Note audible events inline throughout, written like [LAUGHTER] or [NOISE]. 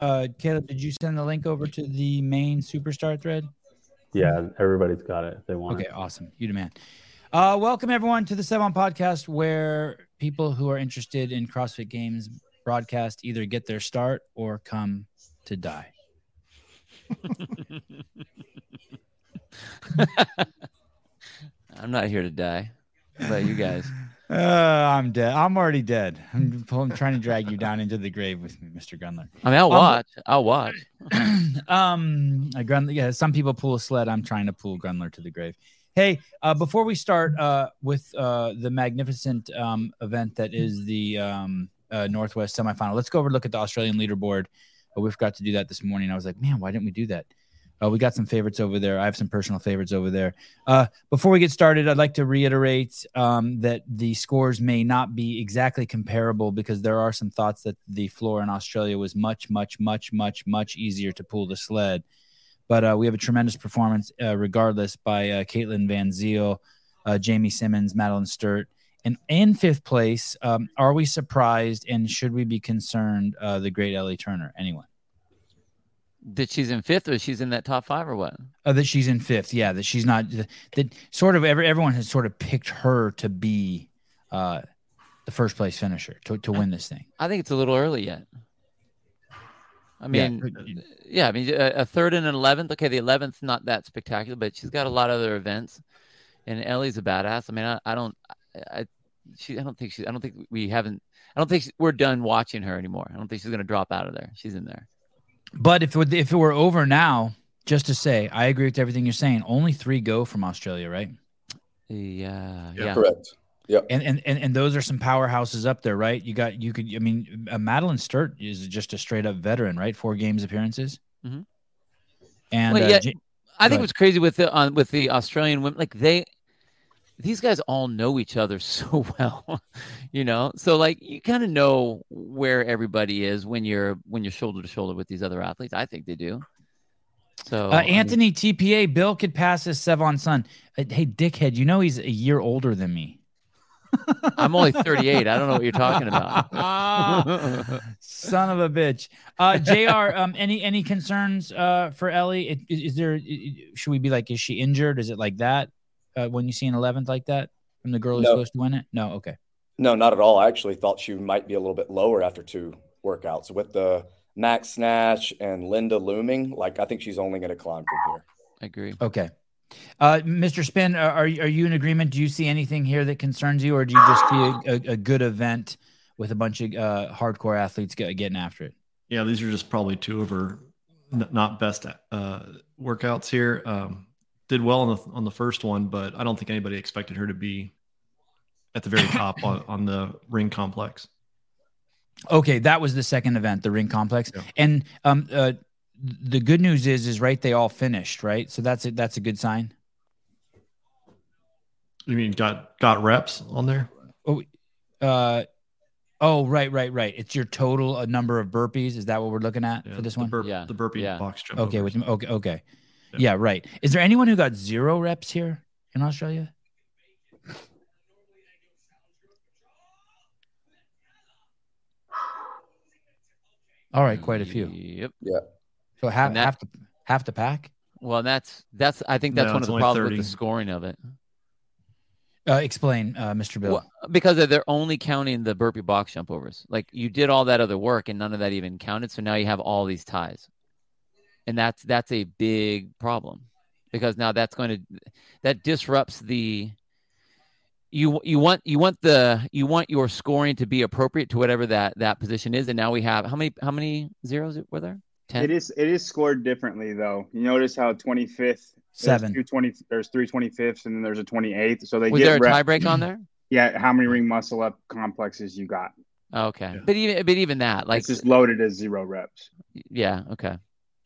Uh, Caleb, did you send the link over to the main superstar thread? Yeah, everybody's got it they want. Okay, it. awesome. You demand. Uh, welcome everyone to the Sevan Podcast, where people who are interested in CrossFit Games broadcast either get their start or come to die. [LAUGHS] I'm not here to die. How about you guys? Uh, I'm dead. I'm already dead. I'm, I'm trying to drag you down into the grave with me, Mr. Grunler. I mean, I'll Um, watch. I'll watch. [CLEARS THROAT] um, a Grunler, yeah, some people pull a sled. I'm trying to pull Grunler to the grave. Hey, uh, before we start uh, with uh, the magnificent um, event that is the um, uh, Northwest semifinal, let's go over and look at the Australian leaderboard. Uh, we forgot to do that this morning. I was like, man, why didn't we do that? Uh, we got some favorites over there. I have some personal favorites over there. Uh, before we get started, I'd like to reiterate um, that the scores may not be exactly comparable because there are some thoughts that the floor in Australia was much, much, much, much, much easier to pull the sled. But uh, we have a tremendous performance, uh, regardless, by uh, Caitlin Van Ziel, uh, Jamie Simmons, Madeline Sturt. And in fifth place, um, are we surprised and should we be concerned? The great Ellie Turner. Anyone? That she's in fifth, or she's in that top five, or what? Uh, that she's in fifth. Yeah, that she's not. That sort of every, everyone has sort of picked her to be uh, the first place finisher to, to win this thing. I think it's a little early yet. I Yeah. mean, yeah, I mean, a, a third and an eleventh. Okay, the eleventh not that spectacular, but she's got a lot of other events, and Ellie's a badass. I mean, I, I don't, I, she, I don't think she, I don't think we haven't, I don't think she, we're done watching her anymore. I don't think she's gonna drop out of there. She's in there. But if it, would- if it were over now, just to say, I agree with everything you're saying. Only three go from Australia, right? Yeah, Yeah. yeah. Correct. Yep. And, and and and those are some powerhouses up there, right? You got you could. I mean, uh, Madeline Sturt is just a straight up veteran, right? Four games appearances. Mhm. And Well, uh, yeah, Ja- I think ahead. what's crazy with the on with the Australian women, like they, these guys all know each other [LAUGHS] so well, you know. So like you kind of know where everybody is when you're when you're shoulder to shoulder with these other athletes. I think they do. So Uh, I mean, Anthony TPA, Bill could pass his Sevan son. Uh, hey, dickhead, you know he's a year older than me. [LAUGHS] I'm only 38. I don't know what you're talking about. [LAUGHS] Son of a bitch. Uh, Jr. Um, any any concerns uh for Ellie? Is, is there? Should we be like, is she injured? Is it like that? Uh, when you see an eleventh like that from the girl who's No. supposed to win it? No. Okay. No, not at all. I actually thought she might be a little bit lower after two workouts. With the max snatch and Linda looming, like I think she's only going to climb from here. I agree. Okay. Uh, Mr. Spin, are, are you- in agreement? Do you see anything here that concerns you, or do you just see a, a, a good event with a bunch of uh, hardcore athletes get, getting after it? Yeah, these are just probably two of her n- not best uh, workouts here. Um, did well on the on the first one, but I don't think anybody expected her to be at the very top on, [LAUGHS] on the ring complex. Okay, that was the second event, the ring complex, Yeah. and um, uh, the good news is, is right, they all finished, right? So that's a, that's a good sign. You mean got got reps on there? Oh, uh, oh, right, right, right. It's your total uh, number of burpees. Is that what we're looking at Yeah, for this one? burp- Yeah, the burpee yeah. box jump. okay, overs. with okay, okay, Yeah. yeah, right. Is there anyone who got zero reps here in Australia? All right, quite a few. Yep. Yeah. So half that- half the half the pack. Well, that's that's. I think that's No, one of the problems 30. with the scoring of it. Uh, explain, uh, Mr. Bill. Well, because they're only counting the burpee box jump overs. Like you did all that other work and none of that even counted. So now you have all these ties. And that's that's a big problem because now that's going to that disrupts the you you want you want the you want your scoring to be appropriate to whatever that that position is and now we have how many how many zeros were there 10 It is it is scored differently though. You notice how 25th Seven. There's, two 20, there's three 25ths and then there's a 28th. So they was get there a rep- tie break on there [LAUGHS] Yeah, how many ring muscle up complexes you got? okay Yeah. but even but even that like it's just loaded as zero reps. yeah okay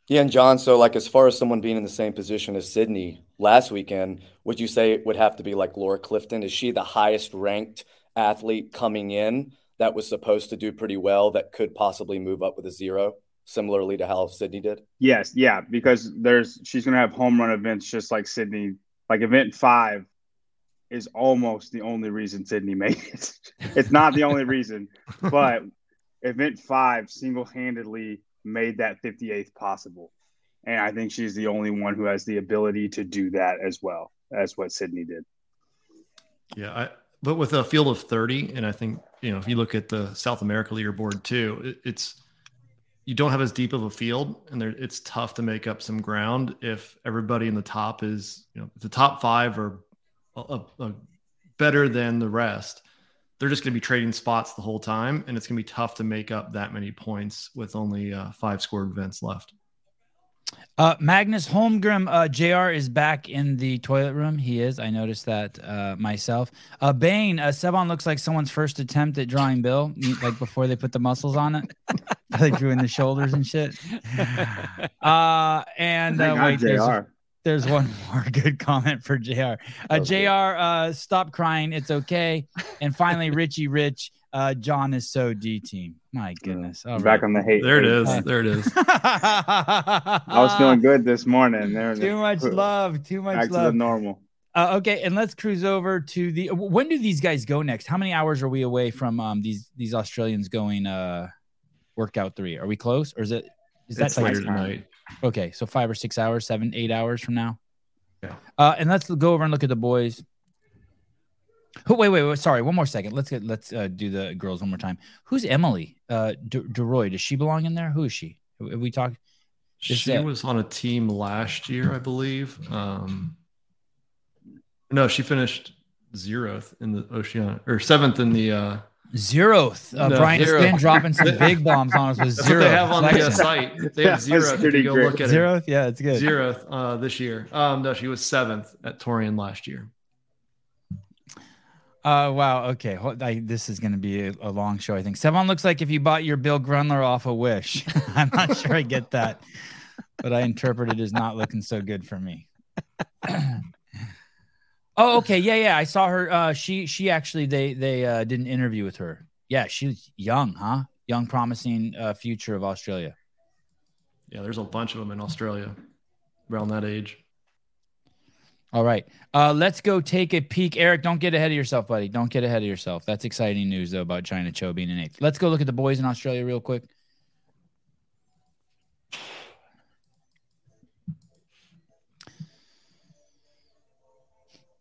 Yeah, and John, so like as far as someone being in the same position as Sydney last weekend, would you say it would have to be like Laura Clifton? Is she the highest ranked athlete coming in that was supposed to do pretty well that could possibly move up with a zero, similarly to how Sydney did? Yes, yeah, because there's she's gonna have home run events just like Sydney. Like event five is almost the only reason Sydney [LAUGHS] made it. it's not the only reason, but event five single handedly made that 58th possible. And I think she's the only one who has the ability to do that as well as what Sydney did. Yeah, I, but with a field of 30, and I think you know if you look at the South America leaderboard too, it, it's you don't have as deep of a field, and there, it's tough to make up some ground if everybody in the top is you know the top five are a, a better than the rest. They're just going to be trading spots the whole time, and it's going to be tough to make up that many points with only uh, five scored events left. Uh, Magnus Holmgren, uh, JR is back in the toilet room. He is. I noticed that uh, myself. Uh, Bane, uh, Sevan looks like someone's first attempt at drawing Bill, like before they put the muscles on it. [LAUGHS] they drew in the shoulders and shit. [LAUGHS] Uh, and uh, wait, there's, there's, one [LAUGHS] more good comment for JR. Uh. JR, uh, stop crying. It's okay. [LAUGHS] And finally, Richie Rich, uh, John is so D team. My goodness. All Back right. on the hate. There it is. There it is. [LAUGHS] I was feeling good this morning. There too much love. Too much love. normal. Uh, okay, and let's cruise over to the. When do these guys go next? How many hours are we away from um these these Australians going uh workout three? Are we close, or is it is that later tonight? Okay, so five or six hours, seven, eight hours from now. Yeah. Uh, and let's go over and look at the boys. Who? Wait, wait, wait. Sorry, one more second. Let's get let's uh, do the girls one more time. Who's Emily? Uh, DeRoy. Does she belong in there? Who is she? Have we talked? She that... was on a team last year, I believe. Um, no, she finished zeroth in the Oceania or seventh in the uh, zeroth. Uh, no, Brian zero. Spin dropping some [LAUGHS] big bombs on us with zero. they have on the uh, site. They have [LAUGHS] zero. If you go look at zeroth, yeah, it's good. Zeroth uh, this year. Um, no, she was seventh at Torian last year. Uh, wow. Okay. I, this is going to be a, a, long show, I think. Sevan looks like if you bought your Bill Grunler off a Wish. [LAUGHS] I'm not sure I get that, but I interpret it as not looking so good for me. Oh, okay. Yeah, yeah. I saw her. Uh, she she actually they they uh, did an interview with her. Yeah, she's young, huh? Young, promising uh, future of Australia. Yeah, there's a bunch of them in Australia around that age. All right. Uh, let's go take a peek. Eric, don't get ahead of yourself, buddy. Don't get ahead of yourself. That's exciting news, though, about Chyna Cho being in eighth. Let's go look at the boys in Australia real quick.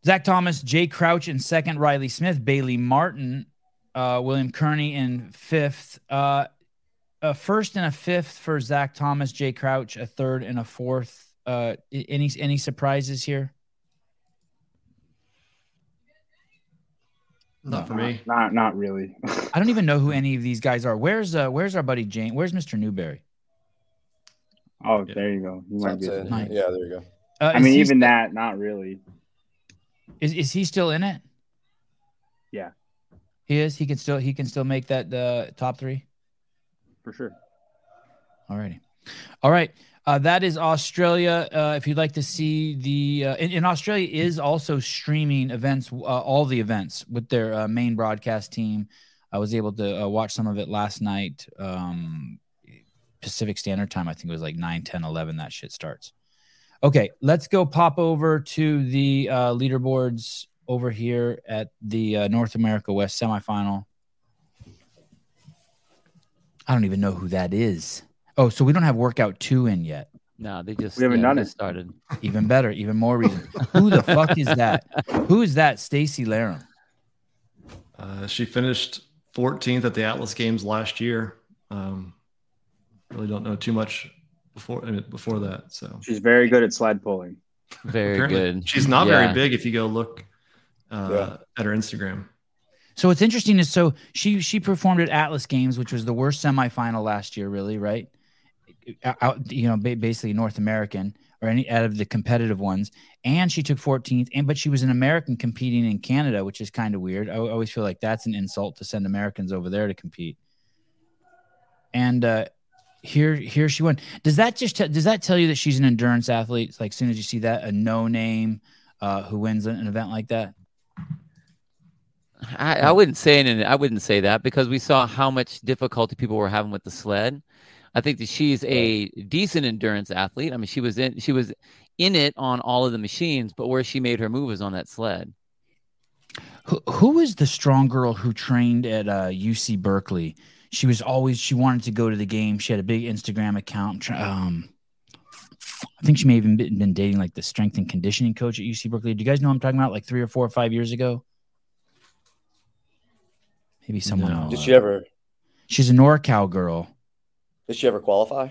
Zach Thomas, Jay Crouch in second, Riley Smith, Bailey Martin, uh, William Kearney in fifth. Uh, a first and a fifth for Zach Thomas, Jay Crouch, a third and a fourth. Uh, any any surprises here? Not for me. Not not really. [LAUGHS] I don't even know who any of these guys are. Where's uh where's our buddy Jane? Where's Mr. Newbury? Oh, yeah. there you go. He might be nice. Yeah, there you go. Uh, I mean, even that, not really. Is is he still in it? Yeah. He is. He can still he can still make that the uh, top three. For sure. All righty. All right. Uh, that is Australia. Uh, if you'd like to see the, uh, in, in, Australia is also streaming events, uh, all the events with their uh, main broadcast team. I was able to uh, watch some of it last night, um, Pacific Standard Time. I think it was like 9, 10, 11. That shit starts. Okay, let's go pop over to the leaderboards over here at the North America West semifinal. I don't even know who that is. Oh, so we don't have workout two in yet. No, they just we haven't yeah, done it. Started. Even better, even more reason. Who the fuck is that? Who is that? Stacy Laram. Uh, she finished 14th at the Atlas Games last year. Um, really don't know too much before before that. So she's very good at slide pulling. Very Apparently, good. She's not yeah. very big if you go look uh, yeah. at her Instagram. So what's interesting is so she she performed at Atlas Games, which was the worst semifinal last year, really, right? out, you know, basically North American or any out of the competitive ones. And she took 14th, and but she was an American competing in Canada, which is kind of weird. I always feel like that's an insult to send Americans over there to compete. And uh, here, here she won. Does that just t- does that tell you that she's an endurance athlete? It's like as soon as you see that, a no name uh, who wins an event like that. I, I wouldn't say it. I wouldn't say that because we saw how much difficulty people were having with the sled. I think that she's a decent endurance athlete. I mean, she was in she was in it on all of the machines, but where she made her move was on that sled. Who, who is the strong girl who trained at uh, UC Berkeley? She was always she wanted to go to the game. She had a big Instagram account. Um, I think she may have even been, been dating like the strength and conditioning coach at UC Berkeley. Do you guys know what I'm talking about? Like three or four or five years ago. Maybe someone No. else. Did she ever? She's a NorCal girl. Did she ever qualify?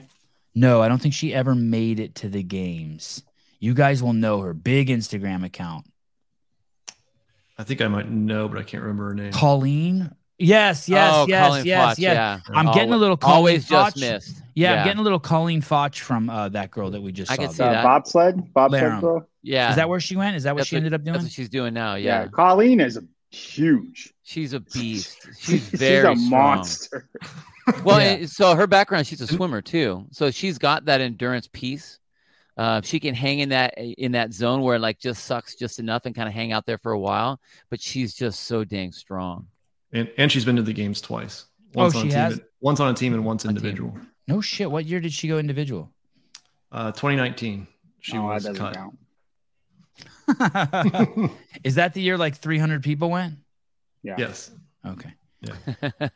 No, I don't think she ever made it to the games. You guys will know her. Big Instagram account. I think I might know, but I can't remember her name. Colleen. Yes, yes, oh, yes, Colleen yes, Fotsch, yes. yeah. I'm getting a Alwa- little Colleen always just Fotsch. missed. Yeah, I'm getting a little Colleen Fotsch from uh, that girl that we just I saw. can see Uh, that. bobsled, bobsled Laram. girl. yeah. Is that where she went? Is that what That's she ended up doing? That's what she's doing now. Yeah, Yeah. Colleen is huge. She's a [LAUGHS] beast. She's She's very a strong. monster. [LAUGHS] Well, Yeah. and so her background, she's a swimmer too. So she's got that endurance piece. Uh, she can hang in that in that zone where it like just sucks just enough and kind of hang out there for a while. But she's just so dang strong. And and she's been to the games twice. Oh, Once on she a team, has? and- once on a team and once On team. individual. No shit. What year did she go individual? Uh, 2019, she oh, was that doesn't cut. count. [LAUGHS] Is that the year like 300 people went? Yeah, yes. Okay. yeah,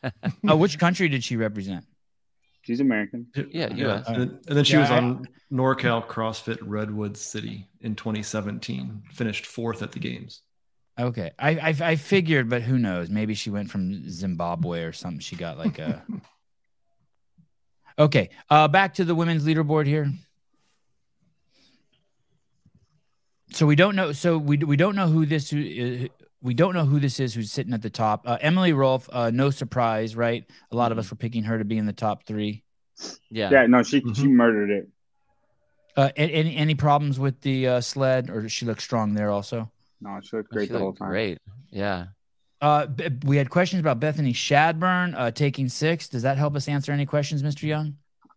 Uh, [LAUGHS] which country did she represent? she's American. Yeah, US. And, then- and then she Yeah, was I- on NorCal CrossFit Redwood City in 2017. Finished fourth at the games. Okay. I, I I figured, but who knows? Maybe she went from Zimbabwe or something. She got like a. [LAUGHS] Okay. Uh, back to the women's leaderboard here. So we don't know. So we we don't know who this who, uh, we don't know who this is who's sitting at the top. Uh, Emily Rolfe. Uh, no surprise, right? A lot of us were picking her to be in the top three. yeah. Yeah, no, she she Mhm. murdered it. Uh, any any problems with the uh, sled, or does she look strong there also? No, she looked She great the whole time. Great. Yeah. Uh, we had questions about Bethany Shadburn uh, taking six. Does that help us answer any questions, Mr. Young?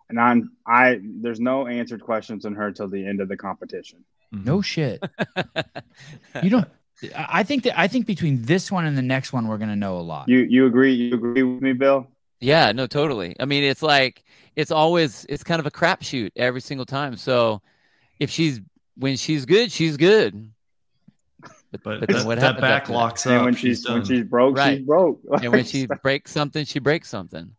And I'm I there's no answered questions on her till the end of the competition. Mhm. No shit. [LAUGHS] You don't. I I think that I think between this one and the next one, we're gonna know a lot. You you agree? You agree with me, Bill? Yeah, no, totally. I mean, it's like it's always it's kind of a crapshoot every single time. So if she's when she's good, she's good. But, But, but then that, what that back after that? locks and when she's, she's when she's broke, Right. she's broke. And when she [LAUGHS] breaks something, she breaks something.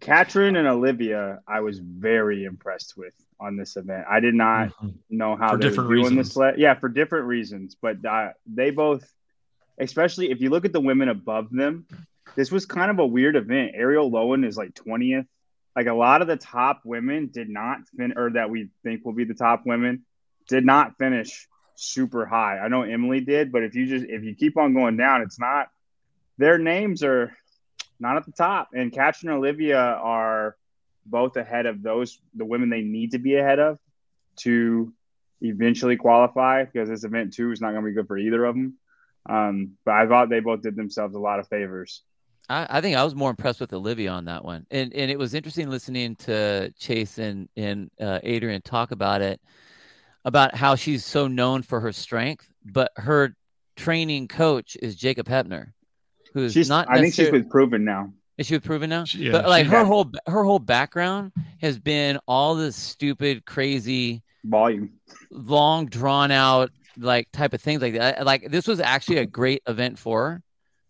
Katrin and Olivia, I was very impressed with on this event. I did not Mhm. know how For they different were doing reasons. this. Le- yeah, for different reasons, but uh, they both, especially if you look at the women above them, this was kind of a weird event. Ariel Loewen is like twentieth. Like a lot of the top women did not fin, or that we think will be the top women, did not finish super high. I know Emily did, but if you just if you keep on going down, it's not. Their names are not at the top, and Katrin and Olivia are both ahead of those the women they need to be ahead of to eventually qualify because this event too is not going to be good for either of them. Um, but I thought they both did themselves a lot of favors. I, I think I was more impressed with Olivia on that one, and and it was interesting listening to Chase and and uh, Adrian talk about it, about how she's so known for her strength, but her training coach is Jacob Heppner, who's She's, not. I think she's been proven now. Is she proven now? She- yeah, but like her Yeah. whole her whole background has been all this stupid, crazy, Volume. long drawn out like type of things like that. Like this was actually a great event for her.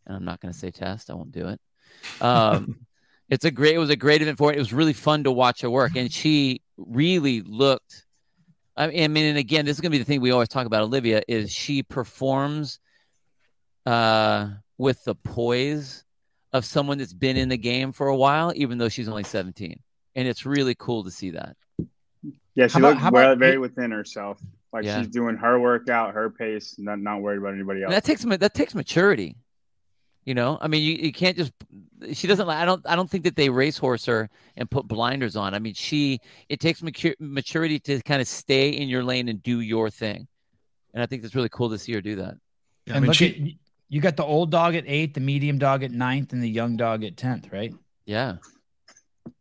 And I'm not going to say test. I won't do it. Um, [LAUGHS] it's a great. It was a great event for her. It was really fun to watch her work, and she really looked. I mean, I mean, and again, this is going to be the thing we always talk about. Olivia is she performs uh, with the poise of someone that's been in the game for a while, even though she's only 17, and it's really cool to see that. Yeah, she How about- looked how well, about- very within herself. Like Yeah. she's doing her workout, her pace, not not worried about anybody And else. that takes that takes maturity. You know, I mean, you, you can't just. She doesn't. I don't. I don't think that they racehorse her and put blinders on. I mean, she. It takes maturity to kind of stay in your lane and do your thing, and I think it's really cool to see her do that. Yeah, I and mean, look she, at you got the old dog at eighth, the medium dog at ninth, and the young dog at tenth, right? Yeah,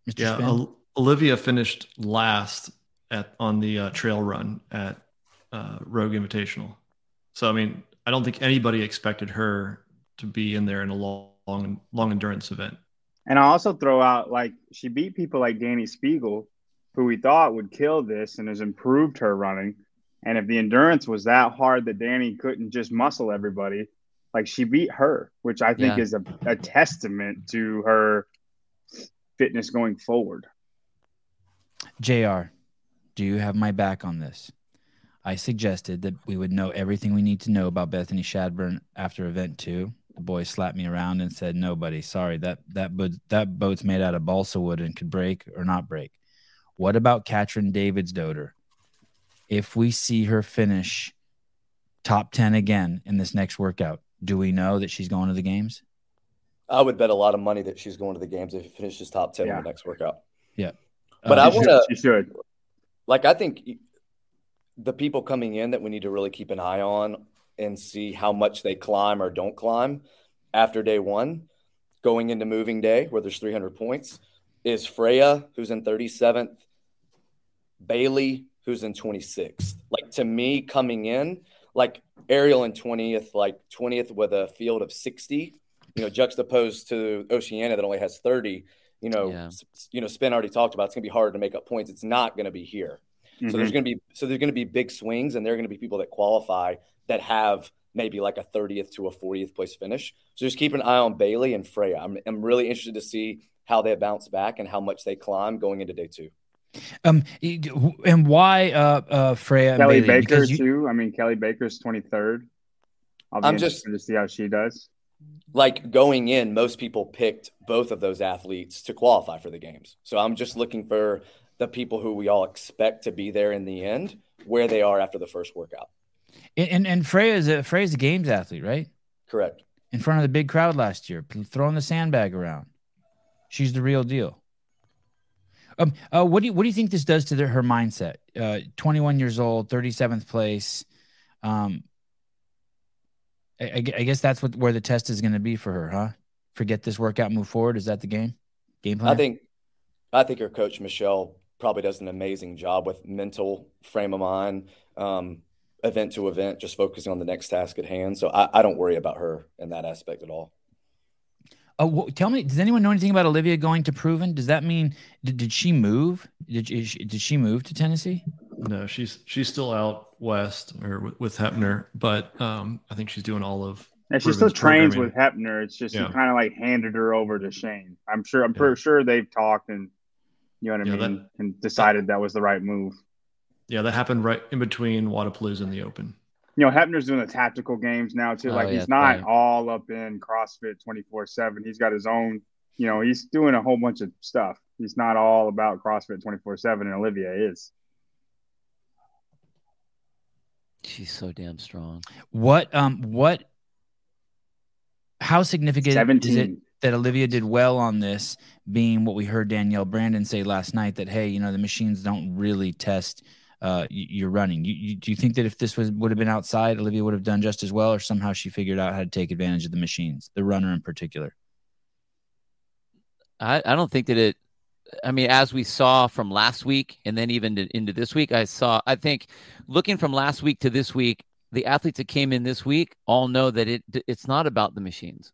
Mr. yeah, Spin? Olivia finished last at on the uh, trail run at uh, Rogue Invitational. So I mean, I don't think anybody expected her to be in there in a long, long, long endurance event. And I also throw out like she beat people like Dani Speegle, who we thought would kill this and has improved her running. And if the endurance was that hard that Danny couldn't just muscle everybody, like she beat her, which I think Yeah. is a, a testament to her fitness going forward. JR, do you have my back on this? I suggested that we would know everything we need to know about Bethany Shadburn after event two. The boys slapped me around and said, "Nobody. sorry that that boat that boat's made out of balsa wood and could break or not break." What about Katrin Davidsdottir? If we see her finish top ten again in this next workout, do we know that she's going to the games? I would bet a lot of money that she's going to the games if she finishes top ten Yeah. in the next workout. Yeah, But Uh, I She want to She should. like I think the people coming in that we need to really keep an eye on and see how much they climb or don't climb after day one, going into moving day where there's 300 points, is Freya, who's in 37th, Bailey, who's in 26th. Like to me, coming in, like Ariel in 20th, like 20th with a field of 60, you know, juxtaposed to Oceania that only has 30. You know, Yeah. you know, Spin already talked about it's gonna be hard to make up points. It's not gonna be here. So Mhm. there's going to be so there's going to be big swings, and there are going to be people that qualify that have maybe like a 30th to a 40th place finish. So just keep an eye on Bailey and Freya. I'm I'm really interested to see how they bounce back and how much they climb going into day two. Um, and why uh uh Freya and Kelly Bailey? Baker you- too. I mean, Kelly Baker's twenty third. I'll be I'm just- to see how she does. Like going in, most people picked both of those athletes to qualify for the games. So I'm just looking for the people who we all expect to be there in the end, where they are after the first workout. And and, and Freya is a Freya's a games athlete, right? Correct. in front of the big crowd last year, throwing the sandbag around. She's the real deal. Um, uh, what do you what do you think this does to their, her mindset? Uh, 21 years old, 37th place. Um, I, I I guess that's what where the test is going to be for her, huh? Forget this workout, move forward. Is that the game? Game plan. I think I think her coach Michelle probably does an amazing job with mental frame of mind, um, event to event, just focusing on the next task at hand. So I, I don't worry about her in that aspect at all. Oh, wh- tell me, does anyone know anything about Olivia going to Proven? Does that mean did, did she move? Did is she, did she move to Tennessee? No, she's she's still out west or with, with Heppner, but um, I think she's doing all of. And she still trains with Heppner. It's just Yeah. he kind of like handed her over to Shane. I'm sure. I'm Yeah. pretty sure they've talked and you know what I Yeah, that- mean, and decided that was the right move. Yeah, that happened right in between Wadapalooza and the Open. You know, Heppner's doing the tactical games now too. Oh, like yeah, he's not right. all up in CrossFit 24 seven. He's got his own. You know, he's doing a whole bunch of stuff. He's not all about CrossFit 24 seven, and Olivia is. She's so damn strong. What um what? How significant is it that Olivia did well on this, being what we heard Danielle Brandon say last night that hey, you know, the machines don't really test uh y- your running. You, you do you think that if this was would have been outside, Olivia would have done just as well, or somehow she figured out how to take advantage of the machines, the runner in particular? I, I don't think that it. I mean, as we saw from last week, and then even to, into this week, I saw. I think looking from last week to this week, the athletes that came in this week all know that it it's not about the machines.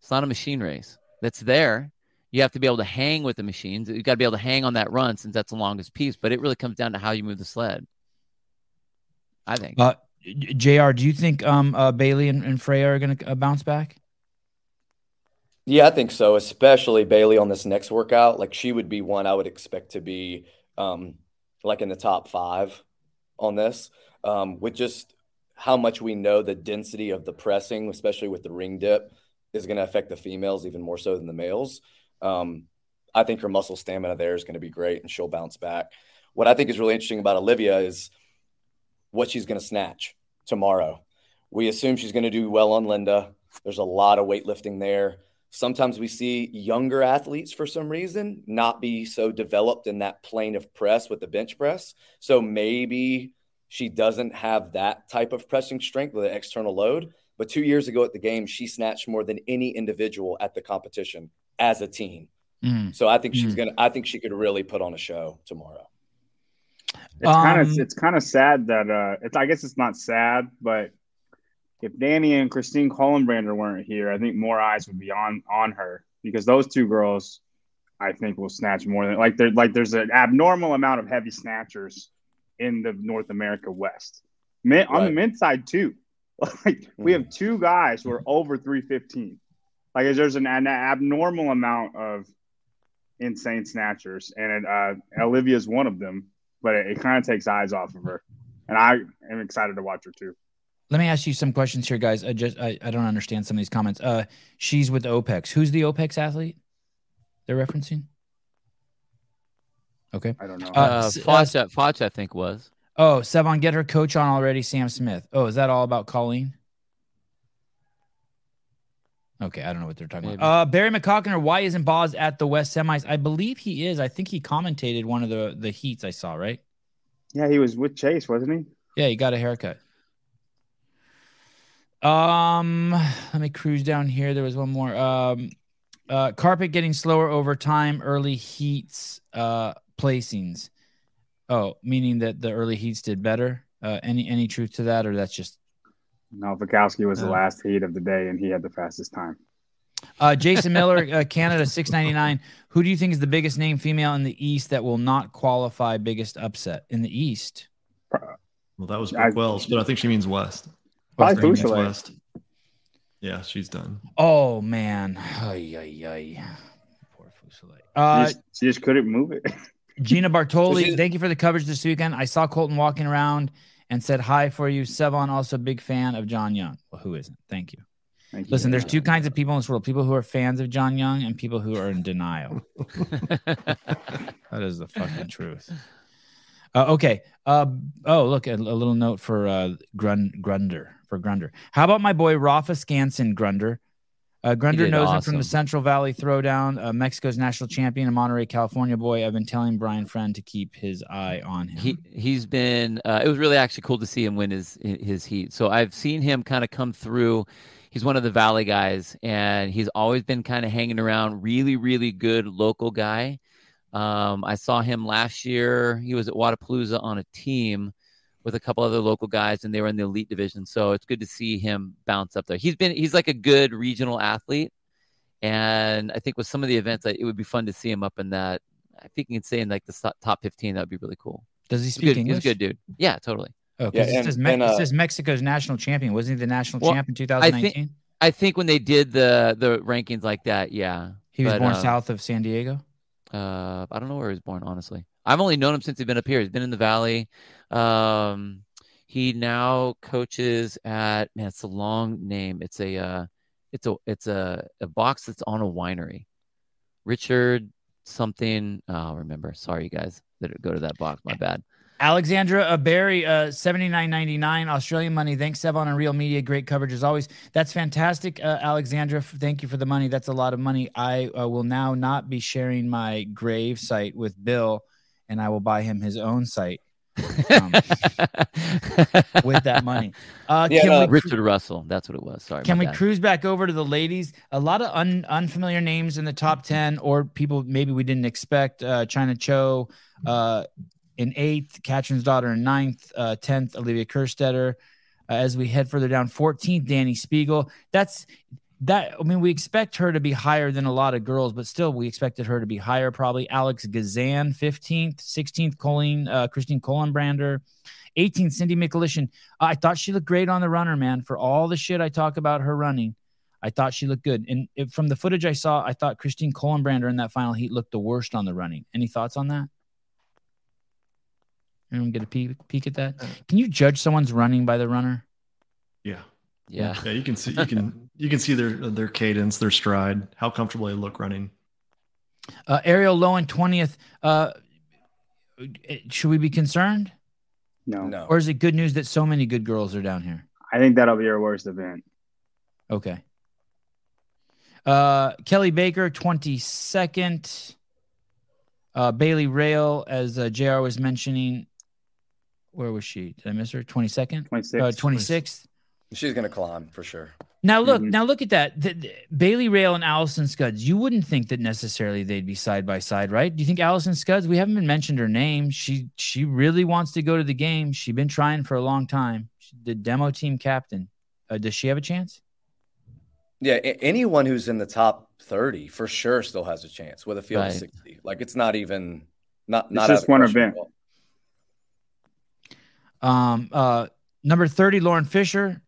It's not a machine race. That's there. You have to be able to hang with the machines. You've got to be able to hang on that run since that's the longest piece. But it really comes down to how you move the sled. I think. Uh, Jr. Do you think um uh, Bailey and, and Freya are going to uh, bounce back? Yeah, I think so, especially Bailey on this next workout. Like she would be one I would expect to be um, like in the top five on this, um, with just how much we know the density of the pressing, especially with the ring dip, is going to affect the females even more so than the males. Um, I think her muscle stamina there is going to be great and she'll bounce back. What I think is really interesting about Olivia is what she's going to snatch tomorrow. We assume she's going to do well on Linda. There's a lot of weightlifting there. Sometimes we see younger athletes for some reason not be so developed in that plane of press with the bench press. So maybe she doesn't have that type of pressing strength with an external load. But two years ago at the game, she snatched more than any individual at the competition as a team. Mm. So I think she's Mm. gonna. I think she could really put on a show tomorrow. It's kind Um, of it's kind of sad that uh, it's. I guess it's not sad, but if Danny and Christine Kolenbrander weren't here, I think more eyes would be on on her because those two girls, I think, will snatch more than like there like there's an abnormal amount of heavy snatchers in the North America West. Men, On the Right. men's side too, [LAUGHS] like we Mm-hmm. have two guys who are over three fifteen. Like there's an, an abnormal amount of insane snatchers, and uh, Olivia's one of them. But it, it kind of takes eyes off of her, and I am excited to watch her too. Let me ask you some questions here, guys. I just I, I don't understand some of these comments. Uh, she's with OPEX. Who's the OPEX athlete they're referencing? Okay. I don't know. Uh, Uh, uh, Fotsch, uh, Fotsch, I think was. Oh, Sevan, get her coach on already, Sam Smith. Oh, is that all about Colleen? Okay, I don't know what they're talking Maybe. about. Uh, Barry McCockner, why isn't Boz at the West semis? I believe he is. I think he commentated one of the the heats I saw, right? yeah, he was with Chase, wasn't he? Yeah, he got a haircut. Um, let me cruise down here. There was one more. Um, uh, carpet getting slower over time. Early heats, uh, placings. Oh, meaning that the early heats did better. Uh, any any truth to that, or that's just No, Vikowski was the Uh. last heat of the day, and he had the fastest time. uh, Jason Miller, uh, Canada six ninety nine. Who do you think is the biggest name female in the East that will not qualify biggest upset in the East? Well, that was I- Wells, but I think she means West. Probably I think. West. Yeah, she's done. Oh man, ay, ay, ay. poor Fuseli. She Uh, just, she just couldn't move it. [LAUGHS] Gina Bartoli, thank you for the coverage this weekend. I saw Colton walking around and said hi for you. Sevan, also big fan of John Young. Well, who isn't? Thank you. Thank you. Listen, there's two kinds of people in this world people who are fans of John Young and people who are in denial. [LAUGHS] [LAUGHS] That is the fucking truth. Uh, okay. Uh, oh, look, a, a little note for uh, Grun, Grunder. For Grunder. How about my boy Rafa Skansen Grunder? Uh, Grunder knows him from the. Central Valley Throwdown, uh, Mexico's national champion, a Monterey, California boy. I've been telling Brian Friend to keep his eye on him. he he's been uh, it was really actually cool to see him win his his heat. So i've seen him kind of come through. He's one of the valley guys and he's always been kind of hanging around. Really really good local guy. Um, i saw him last year. He was at wadapalooza on a team with a couple other local guys and they were in the elite division so it's good to see him bounce up there he's been he's like a good regional athlete and i think with some of the events it would be fun to see him up in that i think you can say in like the top 15 that would be really cool Does he He's speak good. English? He's a good dude. Yeah, totally. Oh, 'cause Yeah, it, says Me- and, it uh, says Mexico's national champion. Wasn't he the national Well, champ in 2019? I think when they did the the rankings like that, yeah. he was but, born uh, south of San Diego. Uh, I don't know where he was born, honestly. I've only known him since he's been up here. He's been in the valley. Um, he now coaches at man, it's a long name. It's a uh, it's a it's a, a box that's on a winery. Richard something. Oh, I'll remember. Sorry, you guys that go to that box. My bad. Alexandra Barry, uh, seventy nine ninety nine Australian money. Thanks, Sevan and Real Media. Great coverage as always. That's fantastic, uh, Alexandra. Thank you for the money. That's a lot of money. I uh, will now not be sharing my grave site with Bill, and I will buy him his own site Um, [LAUGHS] with that money. Uh, Yeah, can no, we Richard Russell. That's what it was. Sorry. Can we bad. cruise back over to the ladies? A lot of un, unfamiliar names in the top 10 or people maybe we didn't expect. Uh, Chyna Cho uh, in eighth, Katherine's daughter in ninth, uh, 10th, Olivia Kerstetter. Uh, as we head further down, 14th, Dani Speegle. That's that. I mean, we expect her to be higher than a lot of girls, but still, we expected her to be higher. Probably Alex Gazan, 15th, 16th, Colleen, uh, Christine Kolenbrander. 18th, Cindy Mikulishin. I thought she looked great on the runner, man. For all the shit I talk about her running, I thought she looked good. And if, from the footage I saw, I thought Christine Kolenbrander in that final heat looked the worst on the running. Any thoughts on that? Anyone get a peek, peek at that? Can you judge someone's running by the runner? Yeah. Yeah. Yeah, you can see you can you can see their their cadence, their stride, how comfortable they look running. Uh, Ariel Loewen, 20th. Uh, should we be concerned? No. No. Or is it good news that so many good girls are down here? I think that'll be our worst event. Okay. Uh, Kelly Baker, 22nd. Uh, Bailey Rail, as uh, JR was mentioning. Where was she? Did I miss her? 22nd? 26. Uh, 26th. She's gonna climb for sure. Now look, Mhm. now look at that. The- the- Bailey Rail and Allison Scuds. You wouldn't think that necessarily they'd be side by side, right? Do you think Allison Scuds? We haven't been mentioned her name. She she really wants to go to the game. She's been trying for a long time. She's the demo team captain. Uh, does she have a chance? Yeah, a- anyone who's in the top 30 for sure still has a chance with a field Right. of 60. Like it's not even not not out just one event. Um, uh, number 30, Lauren Fisher.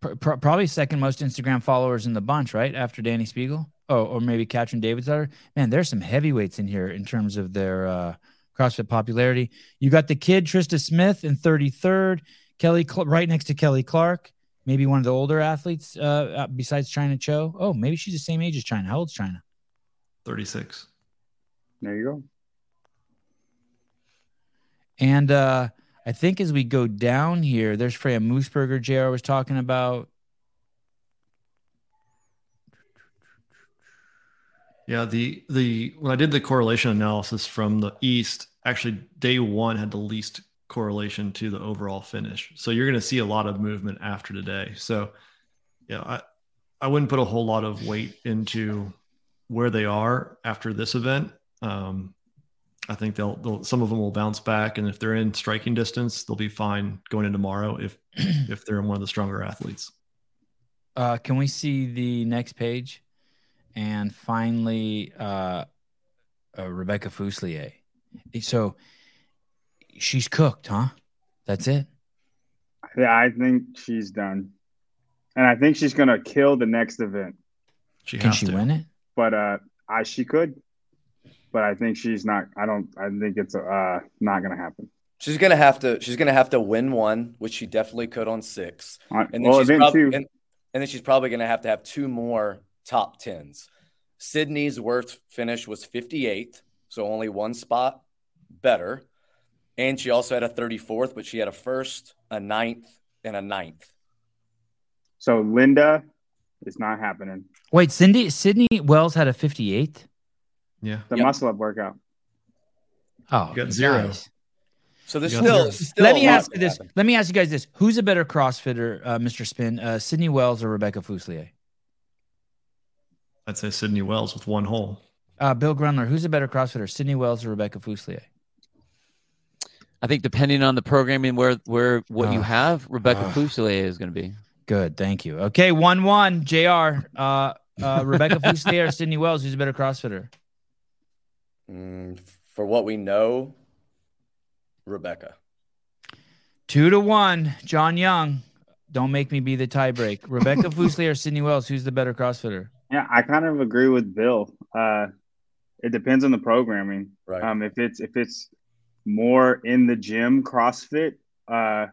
Pr- pr- probably second most Instagram followers in the bunch, right? After Dani Speegle. Oh, or maybe Katrin Davidsdottir. Man, there's some heavyweights in here in terms of their uh, CrossFit popularity. You got the kid Trista Smith in 33rd, Kelly Cl- right next to Kelly Clark. Maybe one of the older athletes uh, uh, besides Chyna Cho. Oh, maybe she's the same age as Chyna. How old's China? 36. There you go. And uh, I think as we go down here, there's Freya Moosbrugger, JR was talking about. Yeah, the the when I did the correlation analysis from the East, actually day one had the least correlation to the overall finish. So you're going to see a lot of movement after today. So yeah, I I wouldn't put a whole lot of weight into where they are after this event. Um, I think they'll, they'll some of them will bounce back, and if they're in striking distance, they'll be fine going into tomorrow. If [CLEARS THROAT] if they're one of the stronger athletes. Uh, can we see the next page? And finally, uh, uh, Rebecca Fuselier. So she's cooked, huh? That's it. Yeah, I think she's done, and I think she's gonna kill the next event. She Can has she to. win it? But uh, I she could, but I think she's not. I don't. I think it's uh not gonna happen. She's gonna have to. She's gonna have to win one, which she definitely could on six, On- and then well, she's event prob- two. and, and then she's probably gonna have to have two more top tens. Sydney's worst finish was 58th, so only one spot better, and she also had a 34th, but she had a first, a ninth, and a ninth. So Linda, it's not happening. Wait, Cindy Sydney Wells had a 58th. Yeah. The Yep. muscle up workout. Oh, You got zero. guys. So there's You still, still Let me ask you this. happen. Let me ask you guys this: Who's a better CrossFitter, uh, Mr. Spin, uh, Sydney Wells or Rebecca Fuselier? I'd say Sydney Wells with one hole. Uh, Bill Grunler, who's a better CrossFitter, Sydney Wells or Rebecca Fuselier? I think depending on the programming where where what you have, Rebecca Ugh. Fuselier is going to be. Good, thank you. Okay, one one. Jr. Uh, uh, Rebecca Fuselier or Sydney Wells, who's a better CrossFitter? Mm, for what we know, Rebecca. Two to one. John Young. Don't make me be the tiebreak. [LAUGHS] Rebecca Fuselier or Sydney Wells, who's the better CrossFitter? Yeah, I kind of agree with Bill. Uh, it depends on the programming. Right. Um, if it's if it's more in the gym CrossFit, uh,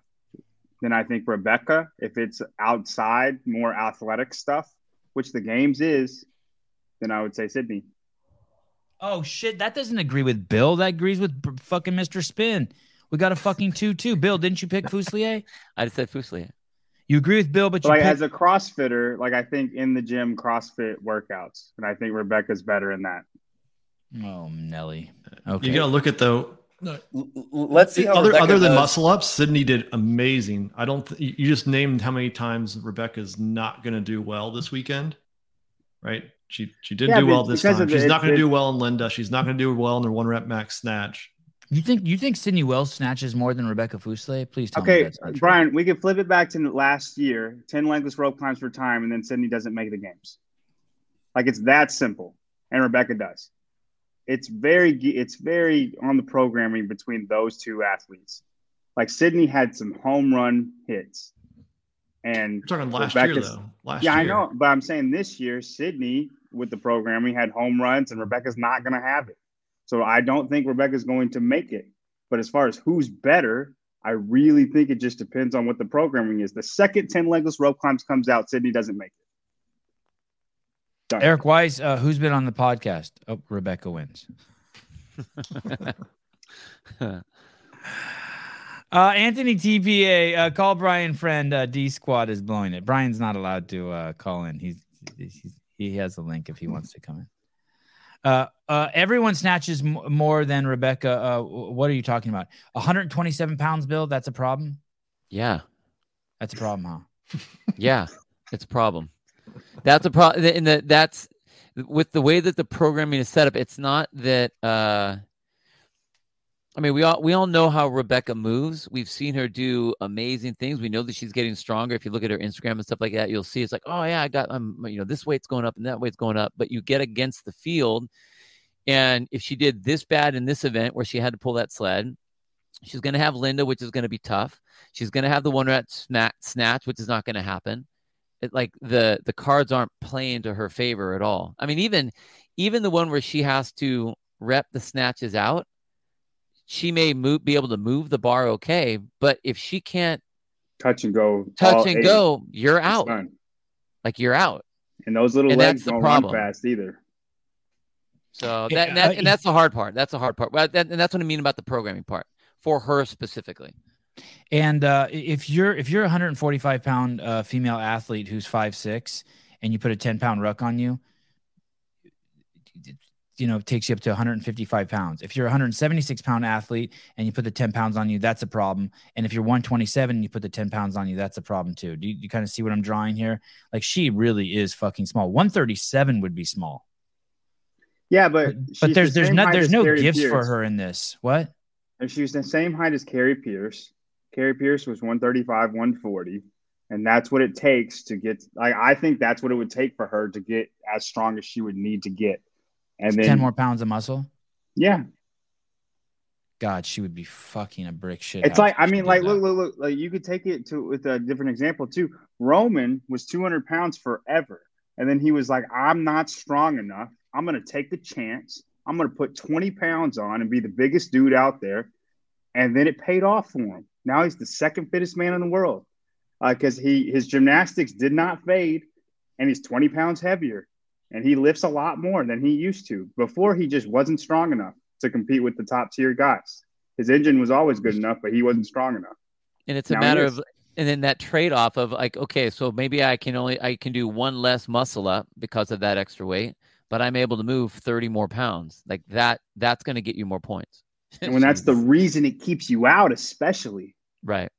then I think Rebecca. If it's outside, more athletic stuff, which the games is, then I would say Sydney. Oh shit, that doesn't agree with Bill. That agrees with b- fucking Mr. Spin. We got a fucking two two. Bill, didn't you pick Fuselier? [LAUGHS] I'd say Fuselier. You agree with Bill, but you But like picked- as a CrossFitter, like I think in the gym CrossFit workouts, and I think Rebecca's better in that. oh Nelly. Okay. You got to look at the. L- l- let's see how other Rebecca other than does. muscle ups, Sydney did amazing. I don't. Th- you you just named how many times Rebecca's not going to do well this weekend, right? She she didn't Yeah, do well this time. of the- She's not going to do well in Linda. She's not going to do well in her one rep max snatch. You think you think Sydney Wells snatches more than Rebecca Fuselier? Please tell me Okay, that's not true. Brian, we can flip it back to last year: ten legless rope climbs for time, and then Sydney doesn't make the games. Like it's that simple, and Rebecca does. It's very, it's very on the programming between those two athletes. Like Sydney had some home run hits, and We're talking last year though. Last yeah, I know, but I'm saying this year, Sydney with the programming had home runs, and Rebecca's not going to have it. So I don't think Rebecca's going to make it. But as far as who's better, I really think it just depends on what the programming is. The second 10 legless rope climbs comes out, Sydney doesn't make it. Done. Eric Weiss, uh, who's been on the podcast? Oh, Rebecca wins. [LAUGHS] [LAUGHS] Uh, Anthony TPA, uh, call Brian friend. Uh, D Squad is blowing it. Brian's not allowed to uh, call in. He's, he's he has a link if he wants to come in. Uh, uh, everyone snatches m- more than Rebecca. Uh, what are you talking about? 127 pounds, Bill. That's a problem. Yeah, That's a problem, huh? [LAUGHS] yeah, it's a problem. That's a problem. And that that's with the way that the programming is set up. It's not that. I mean, we all we all know how Rebecca moves. We've seen her do amazing things. We know that she's getting stronger. If you look at her Instagram and stuff like that, you'll see it's like, oh yeah, I got, um, you know, this weight's going up and that weight's going up. But you get against the field, and if she did this bad in this event where she had to pull that sled, she's going to have Linda, which is going to be tough. She's going to have the one snatch, snatch, which is not going to happen. it, like the the cards aren't playing to her favor at all. I mean, even even the one where she has to rep the snatches out, she may move be able to move the bar okay, but if she can't touch and go, touch and eight, go, you're out. done. Like you're out. And those little And legs don't problem. run fast either. So Yeah, that, and, that and that's the hard part. That's the hard part. Well, that, and that's what I mean about the programming part for her specifically. And uh, if you're if you're a 145 pound uh, female athlete who's five six and you put a 10 pound ruck on you, it- you know, it takes you up to 155 pounds. If you're a 176 pound athlete and you put the 10 pounds on you, that's a problem. And if you're 127 and you put the 10 pounds on you, that's a problem too. Do you, you kind of see what I'm drawing here? Like she really is fucking small. 137 would be small. Yeah, but But, but there's the there's no there's no gifts for her in this. What? And she's the same height as Kari Pearce. Kari Pearce was 135, 140. And that's what it takes to get like I think that's what it would take for her to get as strong as she would need to get. And then 10 more pounds of muscle. yeah. God, she would be fucking a brick shit. It's like I mean, like look, look, look, like you could take it to with a different example too. Roman was 200 pounds forever, and then he was like, "I'm not strong enough. I'm gonna take the chance. I'm gonna put 20 pounds on and be the biggest dude out there." And then it paid off for him. Now he's the second fittest man in the world uh, because he his gymnastics did not fade, and he's 20 pounds heavier, and he lifts a lot more than he used to. Before he just wasn't strong enough to compete with the top tier guys. His engine was always good enough, but he wasn't strong enough. And it's a Now matter of and then that trade off of like, okay, so maybe I can only I can do one less muscle up because of that extra weight, but I'm able to move 30 more pounds. Like that, that's gonna get you more points. And when that's the [LAUGHS] reason it keeps you out, especially. right.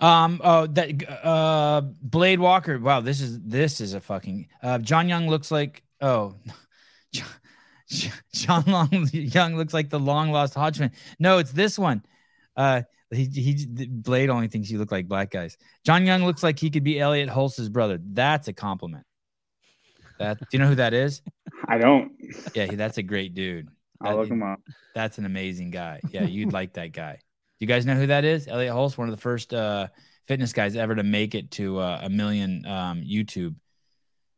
Um. Oh, that. Uh. Blade Walker. Wow. This is this is a fucking. Uh. John Young looks like. Oh. [LAUGHS] John, John Long Young looks like the long lost Hodgman. No, it's this one. Uh. He, he Blade only thinks you look like black guys. John Young looks like he could be Elliot Hulse's brother. That's a compliment. That do you know who that is? I don't. Yeah, that's a great dude. I'll look him up. That's an amazing guy. Yeah, you'd like that guy. You guys know who that is? Elliot Hulse, one of the first uh, fitness guys ever to make it to uh, a million um, YouTube.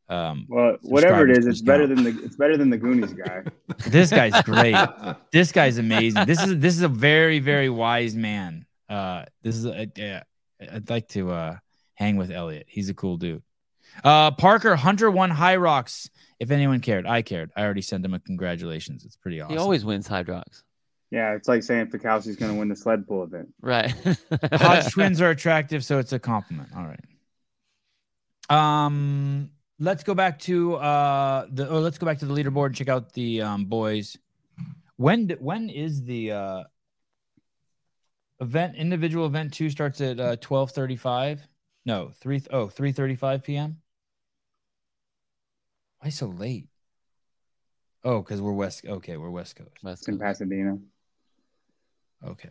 Um, Well, whatever it subscribers is, to it's better channel. than the it's better than the Goonies guy. [LAUGHS] this guy's great. [LAUGHS] this guy's amazing. This is this is a very very wise man. Uh, this is a, yeah. I'd like to uh, hang with Elliot. He's a cool dude. Uh, Parker Hunter won Hyrox. If anyone cared, I cared. I already sent him a congratulations. It's pretty awesome. He always wins Hyrox. Yeah, it's like saying Fikowski's going to win the sled pull event. Right. [LAUGHS] Hodge twins are attractive, so it's a compliment. All right. Um, let's go back to uh the oh, let's go back to the leaderboard and check out the um boys. When d- when is the uh event individual event two starts at uh 12:35? No, 3 oh 3:35 p.m. Why so late? Oh, because we're west. Okay, we're west coast. West It's in Pasadena. Okay.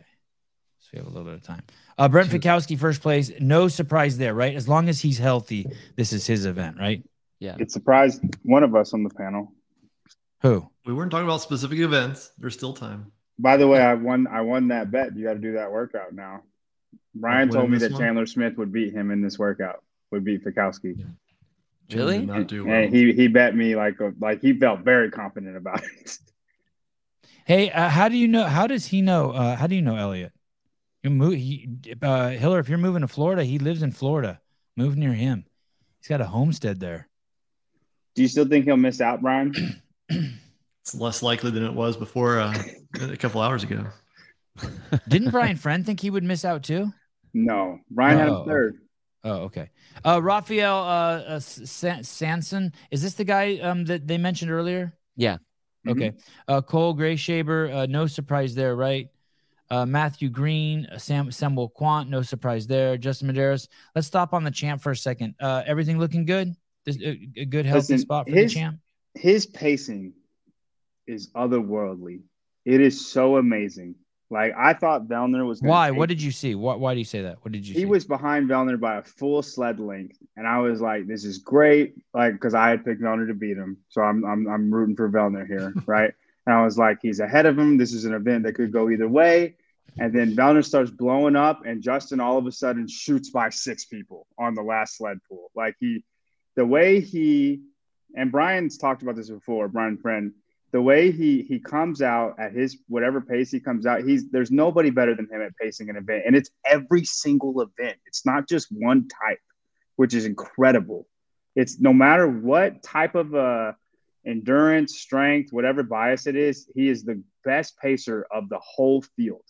So we have a little bit of time. Uh, Brent Fikowski, first place. No surprise there, right? As long as he's healthy, this is his event, right? yeah. It surprised one of us on the panel. Who? we weren't talking about specific events. There's still time. By the way, I won. I won that bet. You got to do that workout now. Brian told me that one? Chandler Smith would beat him in this workout. Would beat Fikowski. Jim Really? Did not do well. And he he bet me like a, like he felt very confident about it. [LAUGHS] Hey, uh, how do you know? How does he know? Uh, how do you know Elliot? You move, he, uh, Hiller. If you're moving to Florida, he lives in Florida. Move near him. He's got a homestead there. Do you still think he'll miss out, Brian? [CLEARS THROAT] It's less likely than it was before uh, a couple hours ago. Didn't [LAUGHS] Brian Friend think he would miss out too? No, Brian had Oh, him third. Oh, okay. Uh, Raphael uh, uh, Sanson. Is this the guy um, that they mentioned earlier? Yeah. Mhm. Okay. Uh, Cole Greashaber, uh, no surprise there, right? Uh, Matthew Green, uh, Sam Samuel Kwant, no surprise there. Justin Medeiros. Let's stop on the champ for a second. Uh, everything looking good? This, a, a good healthy Listen, spot for his- the champ. His pacing is otherworldly. It is so amazing. Like I thought Vellner was. Why? What did you see? Why, why do you say that? What did you see? he was behind Vellner by a full sled length, and I was like, "This is great!" Like because I had picked Vellner to beat him, so I'm I'm I'm rooting for Vellner here, [LAUGHS] right? And I was like, "He's ahead of him. This is an event that could go either way." And then Vellner starts blowing up, and Justin all of a sudden shoots by six people on the last sled pull. Like he, the way he, and Brian's talked about this before, Brian Friend, the way he he comes out at his whatever pace he comes out, he's there's nobody better than him at pacing an event, and it's every single event. It's not just one type, which is incredible. It's no matter what type of uh, endurance, strength, whatever bias it is, he is the best pacer of the whole field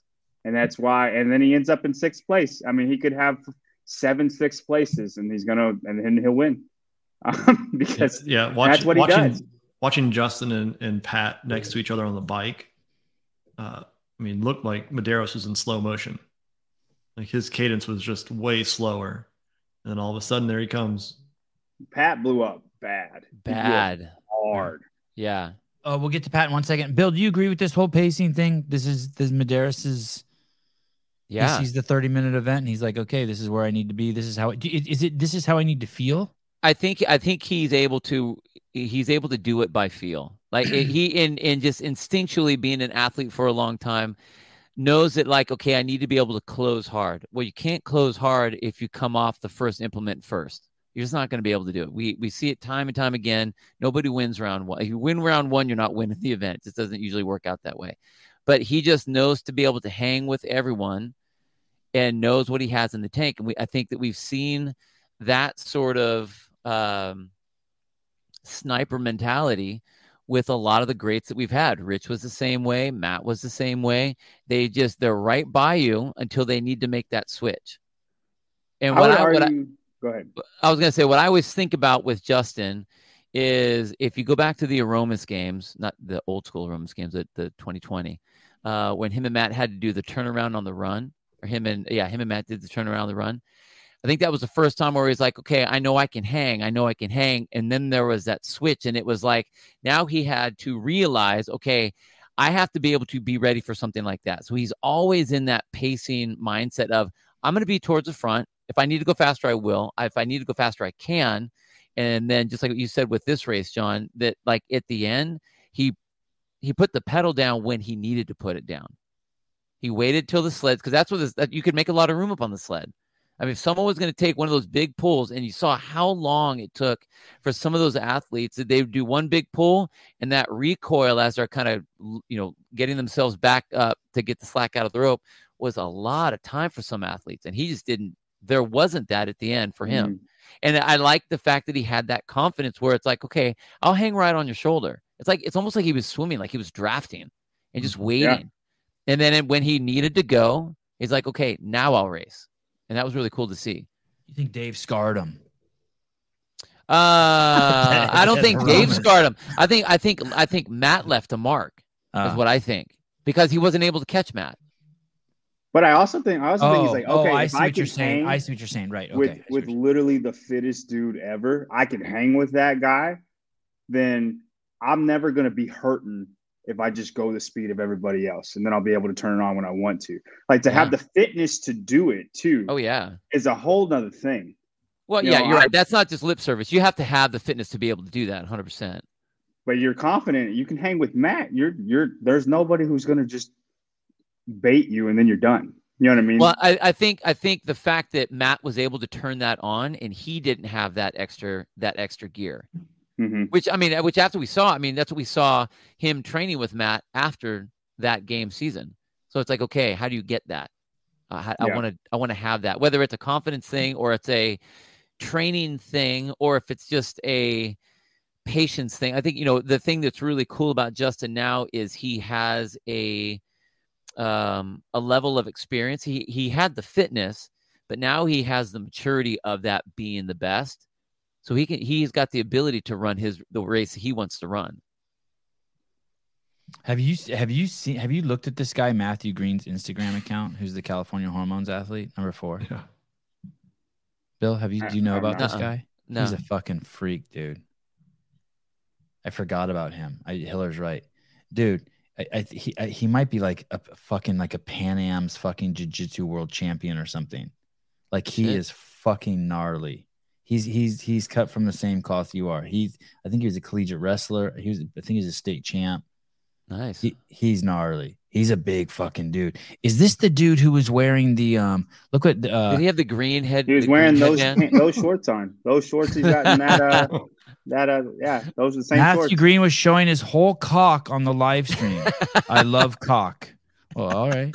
and that's why. And then he ends up in sixth place. I mean, he could have seven sixth places, and he's gonna, and then he'll win [LAUGHS] um, because yeah, watch, that's what watching, he does. Watching Justin and, and Pat next to each other on the bike, uh, I mean, looked like Medeiros was in slow motion. Like his cadence was just way slower, and then all of a sudden there he comes. Pat blew up bad, bad, hard. Yeah. Oh, we'll get to Pat in one second. Bill, do you agree with this whole pacing thing? This is this Medeiros's yeah. He sees the 30 minute event and he's like, okay, this is where I need to be. This is how it, is it, this is how I need to feel. I think, I think he's able to, he's able to do it by feel. Like eh, he, [CLEARS THROAT] in, in just instinctually being an athlete for a long time, knows that like, okay, I need to be able to close hard. Well, you can't close hard if you come off the first implement first. You're just not going to be able to do it. We we see it time and time again. Nobody wins round one. If you win round one, you're not winning the event. It doesn't usually work out that way but he just knows to be able to hang with everyone and knows what he has in the tank. And we, I think that we've seen that sort of um, sniper mentality with a lot of the greats that we've had. Rich was the same way. Matt was the same way. They just they're right by you until they need to make that switch. And what I, what I, go ahead. I was going to say what I always think about with Justin is if you go back to the Aromas games, not the old school Aromas games, the, the 2020, uh, when him and Matt had to do the turnaround on the run, or him and yeah, him and Matt did the turnaround on the run. I think that was the first time where he's like, okay, I know I can hang, I know I can hang, and then there was that switch, and it was like now he had to realize, okay, I have to be able to be ready for something like that. So he's always in that pacing mindset of I'm going to be towards the front. If I need to go faster, I will. If I need to go faster, I can. And then just like what you said with this race, John, that like at the end, he he put the pedal down when he needed to put it down. He waited till the sleds because that's what this, that you could make a lot of room up on the sled. I mean, if someone was going to take one of those big pulls, and you saw how long it took for some of those athletes that they would do one big pull and that recoil as they're kind of you know getting themselves back up to get the slack out of the rope was a lot of time for some athletes, and he just didn't. There wasn't that at the end for him. Mm-hmm. And I like the fact that he had that confidence where it's like, okay, I'll hang right on your shoulder. It's like it's almost like he was swimming, like he was drafting and just waiting. Yeah. And then when he needed to go, he's like, okay, now I'll race. And that was really cool to see. You think Dave scarred him? Uh, I don't think [LAUGHS] Dave scarred him. I think I think I think Matt left a mark. Uh, is what I think because he wasn't able to catch Matt. But I also think I also oh, think he's like, oh, okay, oh, I see I what you're saying. I see what you're saying. Right. Okay. With with literally the fittest dude ever, I can hang with that guy. Then I'm never going to be hurting if I just go the speed of everybody else, and then I'll be able to turn it on when I want to. Like to yeah. have the fitness to do it too. Oh yeah, is a whole nother thing. Well, you yeah, know, you're I, right. That's not just lip service. You have to have the fitness to be able to do that 100. percent But you're confident. You can hang with Matt. You're you're. There's nobody who's going to just bait you and then you're done. You know what I mean? Well, I, I think I think the fact that Matt was able to turn that on and he didn't have that extra that extra gear, mm-hmm. which I mean, which after we saw, I mean, that's what we saw him training with Matt after that game season. So it's like, okay, how do you get that? Uh, I want to I want to have that, whether it's a confidence thing or it's a training thing or if it's just a patience thing. I think you know the thing that's really cool about Justin now is he has a um, a level of experience. He he had the fitness, but now he has the maturity of that being the best. So he can he's got the ability to run his the race he wants to run. Have you have you seen have you looked at this guy Matthew Green's Instagram account, who's the California Hormones athlete number four? Yeah. Bill, have you do you know about this guy? No. He's a fucking freak, dude. I forgot about him. I, Hiller's right, dude. I, I he I, he might be like a fucking like a Pan Am's fucking jiu-jitsu world champion or something. Like he Shit. is fucking gnarly. He's he's he's cut from the same cloth you are. He's I think he was a collegiate wrestler. He was I think he's a state champ. Nice. He, he's gnarly. He's a big fucking dude. Is this the dude who was wearing the um? Look what uh, Did he have the green head? He was wearing those headband? [LAUGHS] those shorts on. Those shorts he's got in that uh [LAUGHS] that uh yeah, those are the same Matthew shorts. Green was showing his whole cock on the live stream. I love cock. Well, all right,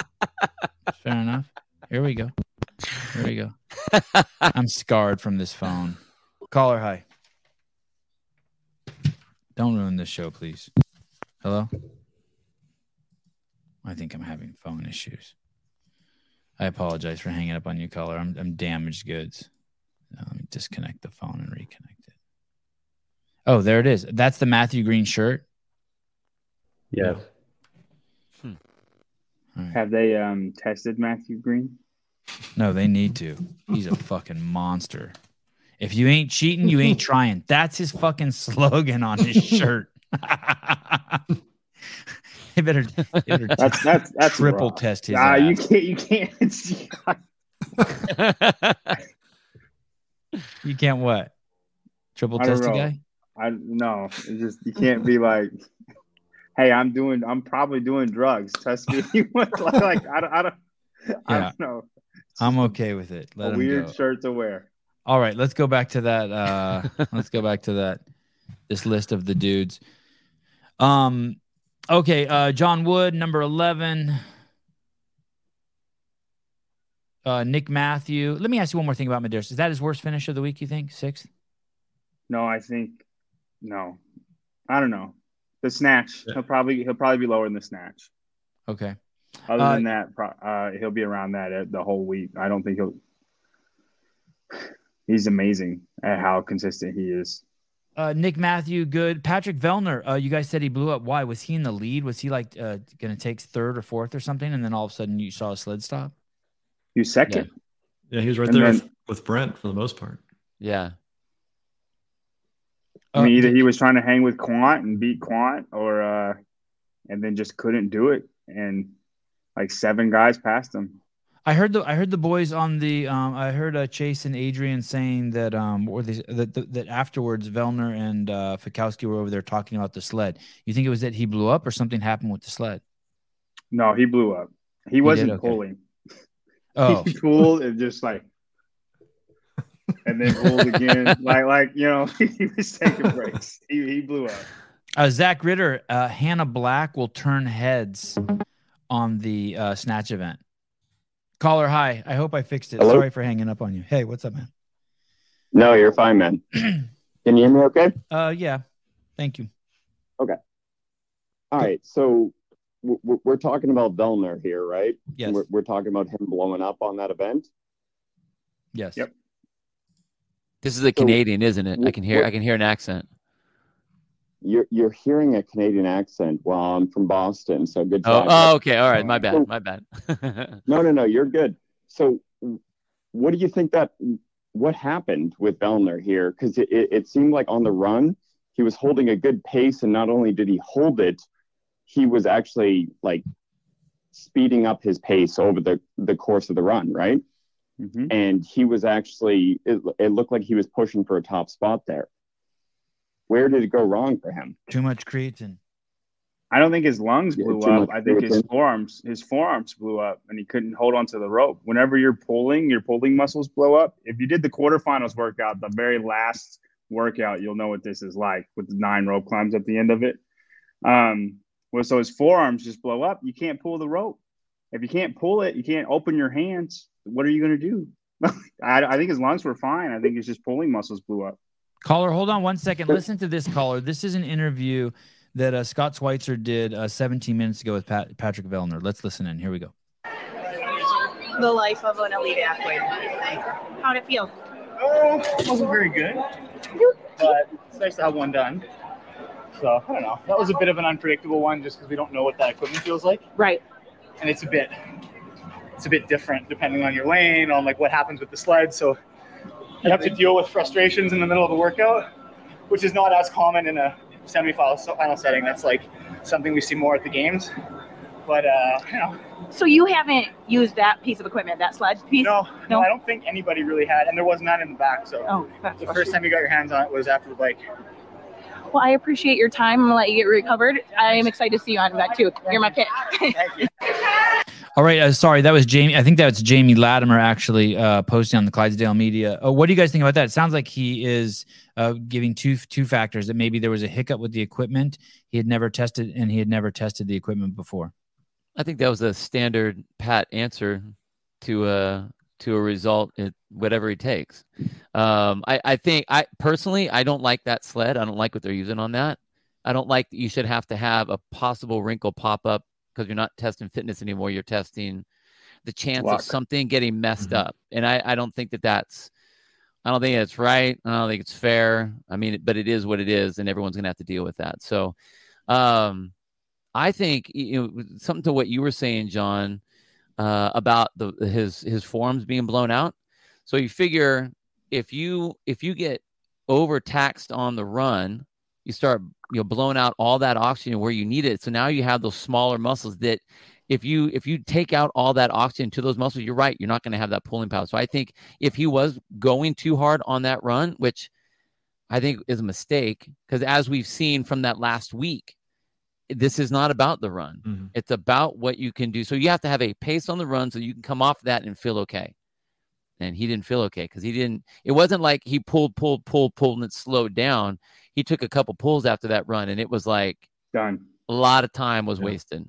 fair enough. Here we go. Here we go. [LAUGHS] I'm scarred from this phone. Caller, hi. Don't ruin this show, please. Hello. I think I'm having phone issues. I apologize for hanging up on you, caller. I'm, I'm damaged goods. Now, let me disconnect the phone and reconnect it. Oh, there it is. That's the Matthew Green shirt. Yes. All right. Have they um tested Matthew Green? No, they need to. He's a fucking monster. If you ain't cheating, you ain't trying. That's his fucking slogan on his [LAUGHS] shirt. [LAUGHS] they better, they better That's that's that's [LAUGHS] triple test his Ah, you can't you can't see You can't what? Triple test a guy? I no, it's just you can't be like, hey, I'm doing, I'm probably doing drugs. Test me. like, like I don't, I don't, I don't know. It's I'm okay with it. A Let him weird go. shirt to wear. All right, let's go back to that. Uh, [LAUGHS] let's go back to that. This list of the dudes. Um, okay. Uh, John Wood, number eleven. Uh, Nick Matthew. Let me ask you one more thing about Medeiros. Is that his worst finish of the week? You think sixth? No, I think no. I don't know. The snatch. Yeah. He'll probably he'll probably be lower than the snatch. Okay. Other Uh, than that, uh, he'll be around that uh, the whole week. I don't think he'll. He's amazing at how consistent he is. Uh, Nick Matthew, good. Patrick Vellner. Uh, you guys said he blew up. Why was he in the lead? Was he like uh, going to take third or fourth or something? And then all of a sudden you saw a sled stop. He was second. Yeah, he was right And there then- with, with Brent for the most part. yeah. I mean, Uh, either he was trying to hang with Kwant and beat Kwant, or uh, and then just couldn't do it, and like seven guys passed him. I heard the I heard the boys on the um I heard uh, Chase and Adrian saying that um or they, that that that afterwards Vellner and uh Fikowski were over there talking about the sled. You think it was that he blew up or something happened with the sled? No, he blew up. He wasn't Okay. pulling. [LAUGHS] Oh, He pulled and just like, and then pulled again. [LAUGHS] like, like you know, [LAUGHS] he was taking breaks. He, he blew up. uh, Zach Ritter, uh, Hannah Black will turn heads on the uh, snatch event. Caller, hi. I hope I fixed it. Hello? Sorry for hanging up on you. Hey, what's up, man? No, you're fine, man. [CLEARS THROAT] Can you hear me okay? Uh, yeah. Thank you. Okay. All right. So w- w- we're talking about Vellner here, right? Yes. We're, we're talking about him blowing up on that event. Yes. Yep. This is a Canadian, isn't it? I can hear. I can hear an accent. You're you're hearing a Canadian accent. Well, I'm from Boston, so good Oh, oh, okay. All right. My bad. My bad. [LAUGHS] No, no, no. You're good. So, what do you think that what happened with Vellner here? Because it, it, it seemed like on the run he was holding a good pace, and not only did he hold it, he was actually like speeding up his pace over the the course of the run, right? Mhm. and he was actually it, it looked like he was pushing for a top spot there where did it go wrong for him Too much creatine. I don't think his lungs blew too up. I think his forearms, his forearms blew up, and he couldn't hold onto the rope. Whenever you're pulling, your pulling muscles blow up. If you did the quarterfinals workout, the very last workout, you'll know what this is like with the nine rope climbs at the end of it. Um, well, so his forearms just blow up. You can't pull the rope. If you can't pull it, you can't open your hands. What are you going to do? [LAUGHS] I, I think his lungs were fine. I think his just pulling muscles blew up. Caller, hold on one second. Listen to this caller. This is an interview that uh, Scott Schweitzer did uh, 17 minutes ago with Pat- Patrick Vellner. Let's listen in. Here we go. the life of an elite athlete. How'd it feel? Oh, it wasn't very good, but it's nice to have one done. So I don't know. That was a bit of an unpredictable one, just because we don't know what that equipment feels like, Right. and it's a bit, it's a bit different depending on your lane, on like what happens with the sled. So you have to deal with frustrations in the middle of the workout, which is not as common in a semi-final setting. That's like something we see more at the games. But uh, you know, So you haven't used that piece of equipment, that sledge piece? no, no, No? I don't think anybody really had, and there was none in the back. So Oh, the first time you got your hands on it was after the bike. Well, I appreciate your time. I'm gonna let you get recovered. I am excited to see you on that too. You're my pick. [LAUGHS] All right. Uh, sorry, that was Jamie. I think that's Jamie Latimer actually uh, posting on the Clydesdale media. Uh, what do you guys think about that? It sounds like he is uh, giving two two factors that maybe there was a hiccup with the equipment. He had never tested, and he had never tested the equipment before. I think that was a standard pat answer to a to a result, whatever he takes. Um, I, I think I personally I don't like that sled. I don't like what they're using on that. I don't like that you should have to have a possible wrinkle pop up because you're not testing fitness anymore. You're testing the chance Luck. of something getting messed Mhm. up, and I, I don't think that that's I don't think it's right. I don't think it's fair. I mean, but it is what it is, and everyone's gonna have to deal with that. So, um, I think you know something to what you were saying, John, uh, about the his his forms being blown out. So you figure if you if you get overtaxed on the run, you start you know blowing out all that oxygen where you need it. So now you have those smaller muscles that if you if you take out all that oxygen to those muscles, you're right, you're not going to have that pulling power. So I think if he was going too hard on that run, which I think is a mistake, because as we've seen from that last week, this is not about the run. Mhm. It's about what you can do. So you have to have a pace on the run so you can come off that and feel okay. And he didn't feel okay because he didn't. It wasn't like he pulled, pulled, pulled, pulled, and it slowed down. He took a couple pulls after that run, and it was like Done. a lot of time was Yeah. wasted.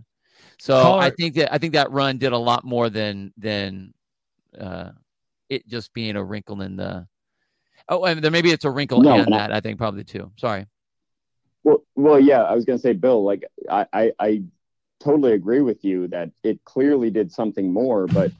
So I think that I think that run did a lot more than than uh, it just being a wrinkle in the. Oh, and then maybe it's a wrinkle No, and and I- that I think probably too. Sorry. Well, well, yeah, I was going to say, Bill, like I, I, I totally agree with you that it clearly did something more, but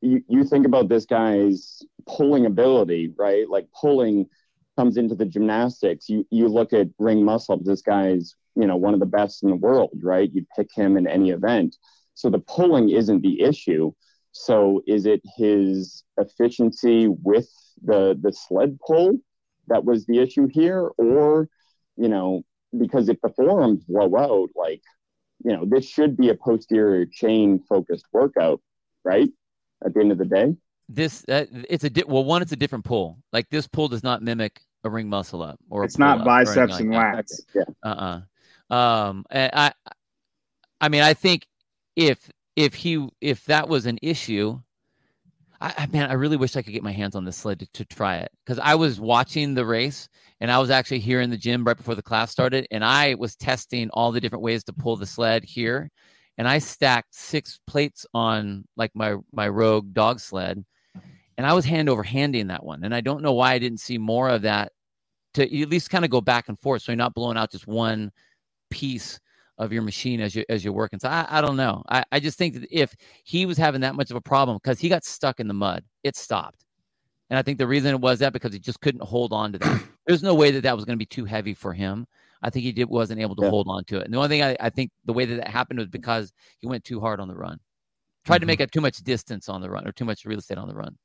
you, you think about this guy's pulling ability, right? Like pulling comes into the gymnastics. You, you look at ring muscle this guy's, you know, one of the best in the world, right? You'd pick him in any event. So the pulling isn't the issue. So is it his efficiency with the, the sled pull that was the issue here? Or, you know, because if the forearms blow out, like, you know, this should be a posterior chain focused workout, right? At the end of the day. This uh, it's a di- well one it's a different pull. Like this pull does not mimic a ring muscle up or It's not pull-up or anything biceps and that. lats. Yeah. uh-uh um i i mean i think if if he if that was an issue I, I man i really wish i could get my hands on this sled to, to try it because i was watching the race and i was actually here in the gym right before the class started and i was testing all the different ways to pull the sled here and i stacked six plates on like my my rogue dog sled and i was hand over handing that one and i don't know why i didn't see more of that to at least kind of go back and forth so you're not blowing out just one piece of your machine as you as you're working. So I, I don't know. I, I just think that if he was having that much of a problem because he got stuck in the mud, it stopped. And I think the reason it was that because he just couldn't hold on to that. [CLEARS THROAT] There's no way that that was going to be too heavy for him. I think he did wasn't able to Yeah. hold on to it. And the only thing I, I think the way that that happened was because he went too hard on the run, tried to Mhm. make up too much distance on the run or too much real estate on the run.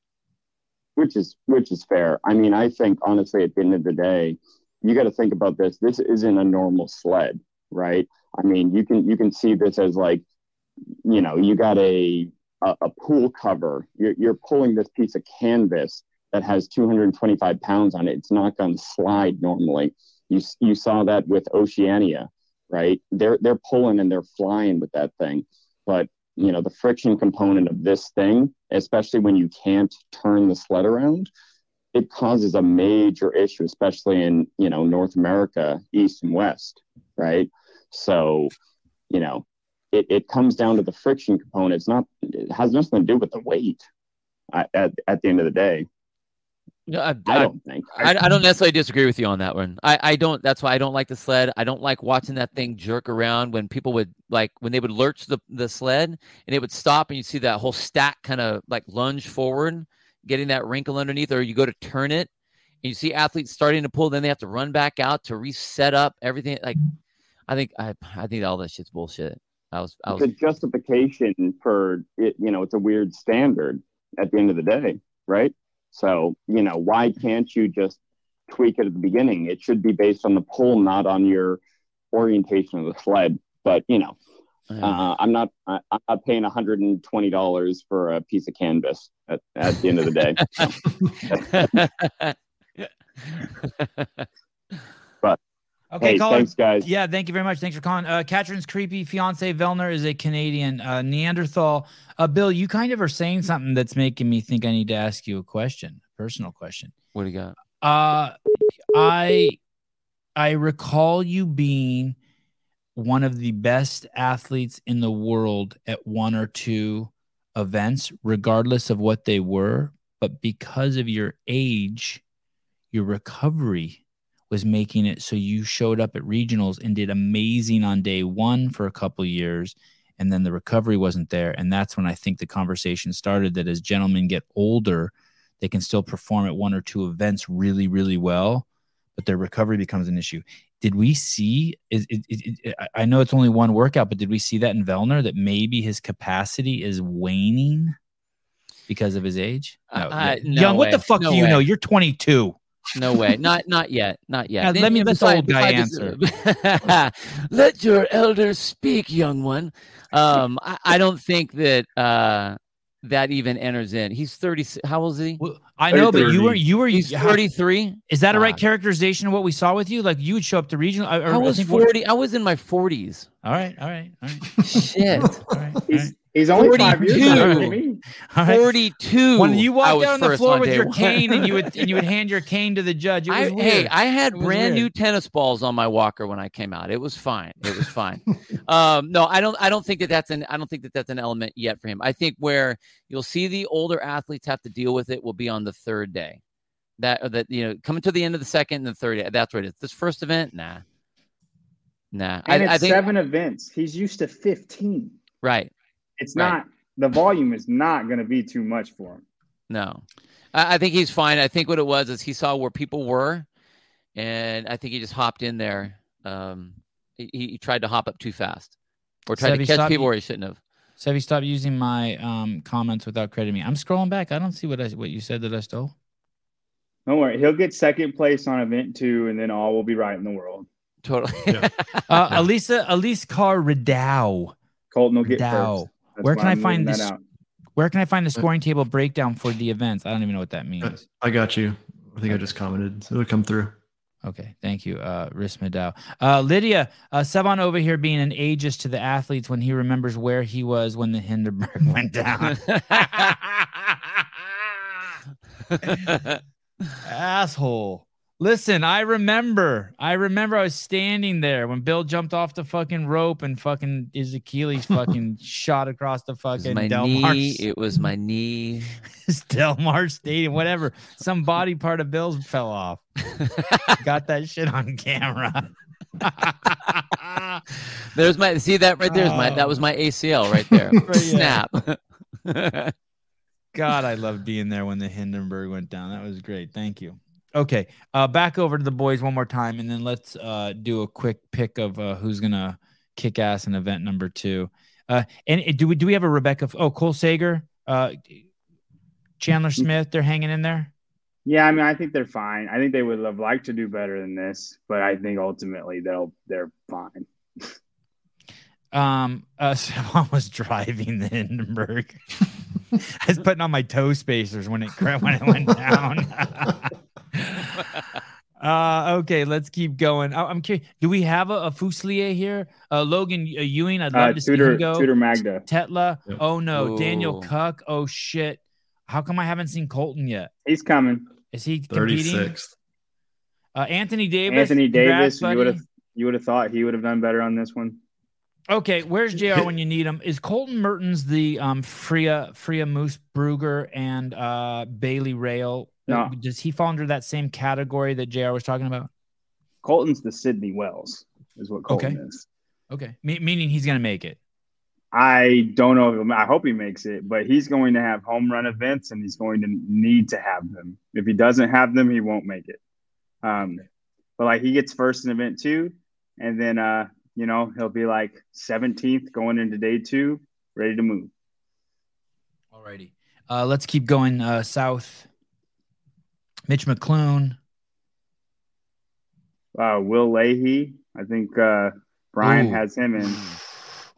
Which is which is fair. I mean, I think honestly, at the end of the day, you got to think about this. This isn't a normal sled, right? I mean, you can you can see this as like, you know, you got a a, a pool cover. You're you're pulling this piece of canvas that has 225 pounds on it. It's not going to slide normally. You you saw that with Oceania, right? They're they're pulling and they're flying with that thing, but you know the friction component of this thing especially when you can't turn the sled around it causes a major issue especially in you know north america east and west right? So you know it, it comes down to the friction component. It's not it has nothing to do with the weight at, at the end of the day No, I, i I- don't think I, I don't necessarily disagree with you on that one. I, I don't. That's why I don't like the sled. I don't like watching that thing jerk around when people would like when they would lurch the, the sled and it would stop and you see that whole stack kind of like lunge forward, getting that wrinkle underneath, or you go to turn it and you see athletes starting to pull, then they have to run back out to reset up everything. Like, I think I I think all that shit's bullshit. I was I was the justification for it you know it's a weird standard at the end of the day right so you know why can't you just tweak it at the beginning? It should be based on the pull not on your orientation of the sled. But you know uh, i'm not I, i'm not paying $120 for a piece of canvas at, at the end of the day [LAUGHS] [LAUGHS] [LAUGHS] Okay, hey, caller. thanks, guys. Yeah, thank you very much. Thanks for calling. Uh, Katherine's creepy fiance Vellner is a Canadian uh, Neanderthal. Uh, Bill, you kind of are saying something that's making me think I need to ask you a question, a personal question. What do you got? Uh, I I recall you being one of the best athletes in the world at one or two events, regardless of what they were. But because of your age, your recovery was making it so you showed up at regionals and did amazing on day one for a couple years and then the recovery wasn't there. And that's when i think the conversation started that as gentlemen get older they can still perform at one or two events really really well but their recovery becomes an issue. Did we see is it, it, it, i know it's only one workout but did we see that in vellner that maybe his capacity is waning because of his age? Uh, No, uh, yeah. no young what the fuck No do you way. know? You're 22 No way. Not not yet. Not yet. Yeah, let me and let the old guy answer. [LAUGHS] let your elders speak, young one. Um, I, I don't think that uh that even enters in. He's thirty. How old is he? Well, I know, but you were you were He's thirty-three. Is that a right characterization of what we saw with you? Like you would show up to regional. I, or I was think what- forty. I was in my forties. All right, all right, all right. Shit. all right, all He's right. He's only five years 42. than me. All right. Forty-two. When you I walked was down the floor on with your one. cane and you would and you would [LAUGHS] hand your cane to the judge, it was I, weird. hey, I had was brand weird. new tennis balls on my walker when I came out. It was fine. It was fine. [LAUGHS] um, no, I don't. I don't think that that's an. I don't think that that's an element yet for him. I think where you'll see the older athletes have to deal with it will be on the third day. That that you know coming to the end of the second and the third day. That's what it is. This first event, nah, nah. And I, it's I think seven events. He's used to fifteen. right. It's Right. not the volume is not going to be too much for him. No, I, I think he's fine. I think what it was is he saw where people were, and I think he just hopped in there. Um, he, he tried to hop up too fast, or tried Sebby, to catch stop people you- where he shouldn't have. Sevy, stop using my um, comments without crediting me. I'm scrolling back. I don't see what I what you said that I stole. Don't worry, he'll get second place on event two, and then all will be right in the world. Totally. Yeah. Uh, [LAUGHS] Elisa, Elise Carr Ridow. Colton will get Ridow. first. That's Where can I find this? out. Where can I find the scoring table breakdown for the events? I don't even know what that means. I got you. I think I just commented. So it'll come through. Okay, thank you, uh, Riz Maddow. Uh, Lydia, uh, Sevan over here being an ageist to the athletes when he remembers where he was when the Hindenburg [LAUGHS] went down. [LAUGHS] Asshole. Listen, I remember. I remember I was standing there when Bill jumped off the fucking rope and fucking his Achilles [LAUGHS] fucking shot across the It fucking my Del Mar, knee. It was my knee. [LAUGHS] Del Mar Stadium, whatever. Some body part of Bill's fell off. [LAUGHS] Got that shit on camera. There's my see that right there's my that was my oh. ACL right there. Snap. God, I loved being there when the Hindenburg went down. That was great. Thank you. Okay, uh, back over to the boys one more time, and then let's uh, do a quick pick of uh, who's gonna kick ass in event number two. Uh, and uh, do we do we have a Rebecca? Oh, Cole Sager, uh, Chandler Smith, they're hanging in there. Yeah, I mean, I think they're fine. I think they would have liked to do better than this, but I think ultimately they'll they're fine. [LAUGHS] Um, uh, [LAUGHS] someone was driving the Hindenburg. [LAUGHS] I was putting on my toe spacers when it when it went down. [LAUGHS] uh, okay, let's keep going. I- I'm curious. Do we have a, a Fusilier here? Uh, Logan uh, Ewing. I'd love Uh, to see Tudor him go. Tudor Magda. Tetla. Yep. Oh no, Daniel Ooh. Cuck. Oh shit. How come I haven't seen Colton yet? He's coming. Is he competing? 36th. Uh, Anthony Davis. Anthony congrats, Davis. You would have you would have thought he would have done better on this one. Okay, where's [LAUGHS] JR when you need him? Is Colton Mertens the um Freya Freya Moose Bruger and uh Bailey Rail? No. Does he fall under that same category that JR was talking about? Colton's the Sydney Wells, is what Colton Okay. is. Okay. Me- meaning he's gonna make it. I don't know. I hope he makes it, but he's going to have home run events, and he's going to need to have them. If he doesn't have them, he won't make it. Um, but like he gets first in event two, and then uh, you know he'll be like 17th going into day two, ready to move. Alrighty. Uh let's keep going uh south. Mitch McClune. Uh, Will Leahy, I think uh, Brian Ooh. has him in.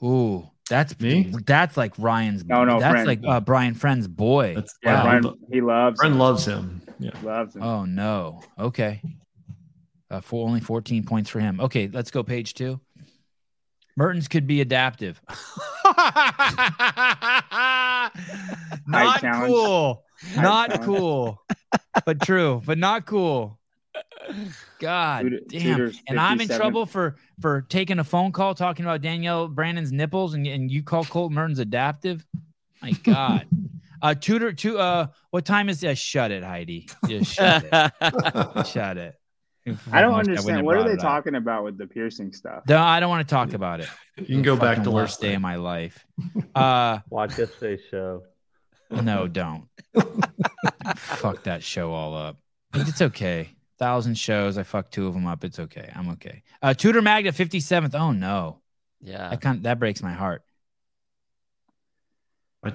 [SIGHS] Ooh, that's Me? That's like Ryan's. No, no, that's Friend. like uh, Brian Friend's boy. That's Yeah, wow. Brian, he loves Friend him, loves him. Yeah. loves him. Oh no. Okay. Uh, for only 14 points for him. Okay, let's go page two. Mertens could be adaptive. [LAUGHS] not cool. Not cool. But true, but not cool. God Tudor- damn. And I'm in trouble for for taking a phone call talking about Danielle Brandon's nipples and, and you call Colt Mertens adaptive. My God. [LAUGHS] uh Tudor to uh what time is that? Shut it, Heidi. Just shut it. [LAUGHS] Shut it. I don't understand. What are they it up. talking about with the piercing stuff? No, I don't want to talk about it. You can go back to worst worst day of my life. Uh Watch yesterday's show. no, don't. Fuck that show all up. It's okay. Thousand shows. I fucked two of them up. It's okay. I'm okay. Uh Tudor Magda 57th. Oh no. Yeah. I can't that breaks my heart. I,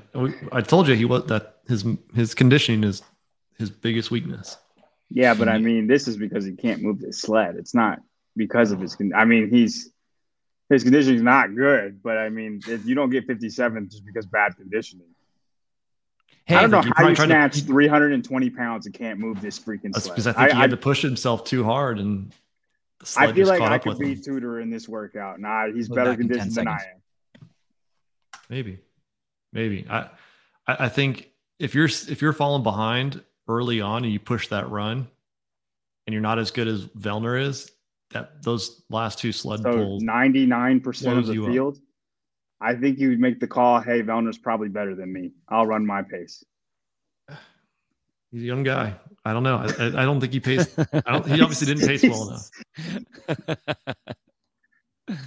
I told you he was that his his conditioning is his biggest weakness. Yeah, but I mean, this is because he can't move the sled. It's not because of his. Con- I mean, he's his conditioning's not good, but I mean, if you don't get 57 just because bad conditioning. Hey, I don't know he how you tried to- snatch 320 pounds and can't move this freaking That's sled. because I think he I, had to push himself too hard, and I feel like I could beat Tudor in this workout. Nah, he's We're better back in 10 conditioned than I am. Maybe, maybe. I, I I think if you're if you're falling behind early on and you push that run, and you're not as good as Vellner is, that those last two sled So pulls. 99% of the field. up. Field, I think you would make the call. Hey, Vellner's probably better than me. I'll run my pace. He's a young guy. I don't know. I, I, I don't think he pays. I don't, he obviously didn't pace well enough. [LAUGHS]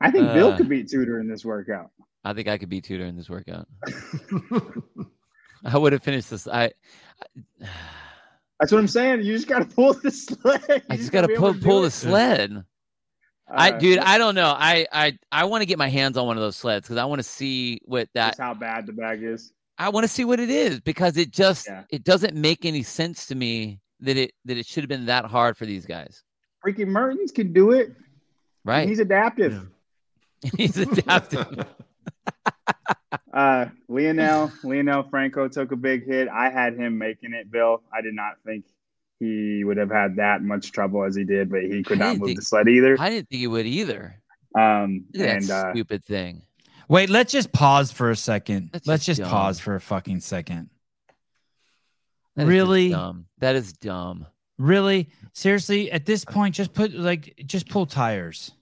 I think Bill Uh. could beat Tudor in this workout. I think I could beat Tudor in this workout. [LAUGHS] I would have finished this. I, That's what I'm saying. You just got [LAUGHS] to pull the sled. You I just got to gotta pull pull do the it. sled. I, Uh, dude, I don't know. I, I, I want to get my hands on one of those sleds because I want to see what that. Just how bad the bag is. I want to see what it is because it just Yeah. it doesn't make any sense to me that it that it should have been that hard for these guys. Freaking Mertens can do it. Right? He's adaptive. [LAUGHS] He's adaptive. [LAUGHS] Uh, Lionel, Lionel Franco took a big hit. I had him making it, Bill. I did not think he would have had that much trouble as he did, but he could I not move think- the sled either. I didn't think he would either. Um, Look at and that uh, stupid thing. Wait, let's just pause for a second. That's let's just just dumb. pause for a fucking second. That is just really? dumb. That is dumb. Really? Seriously, at this point, just put like just pull tires.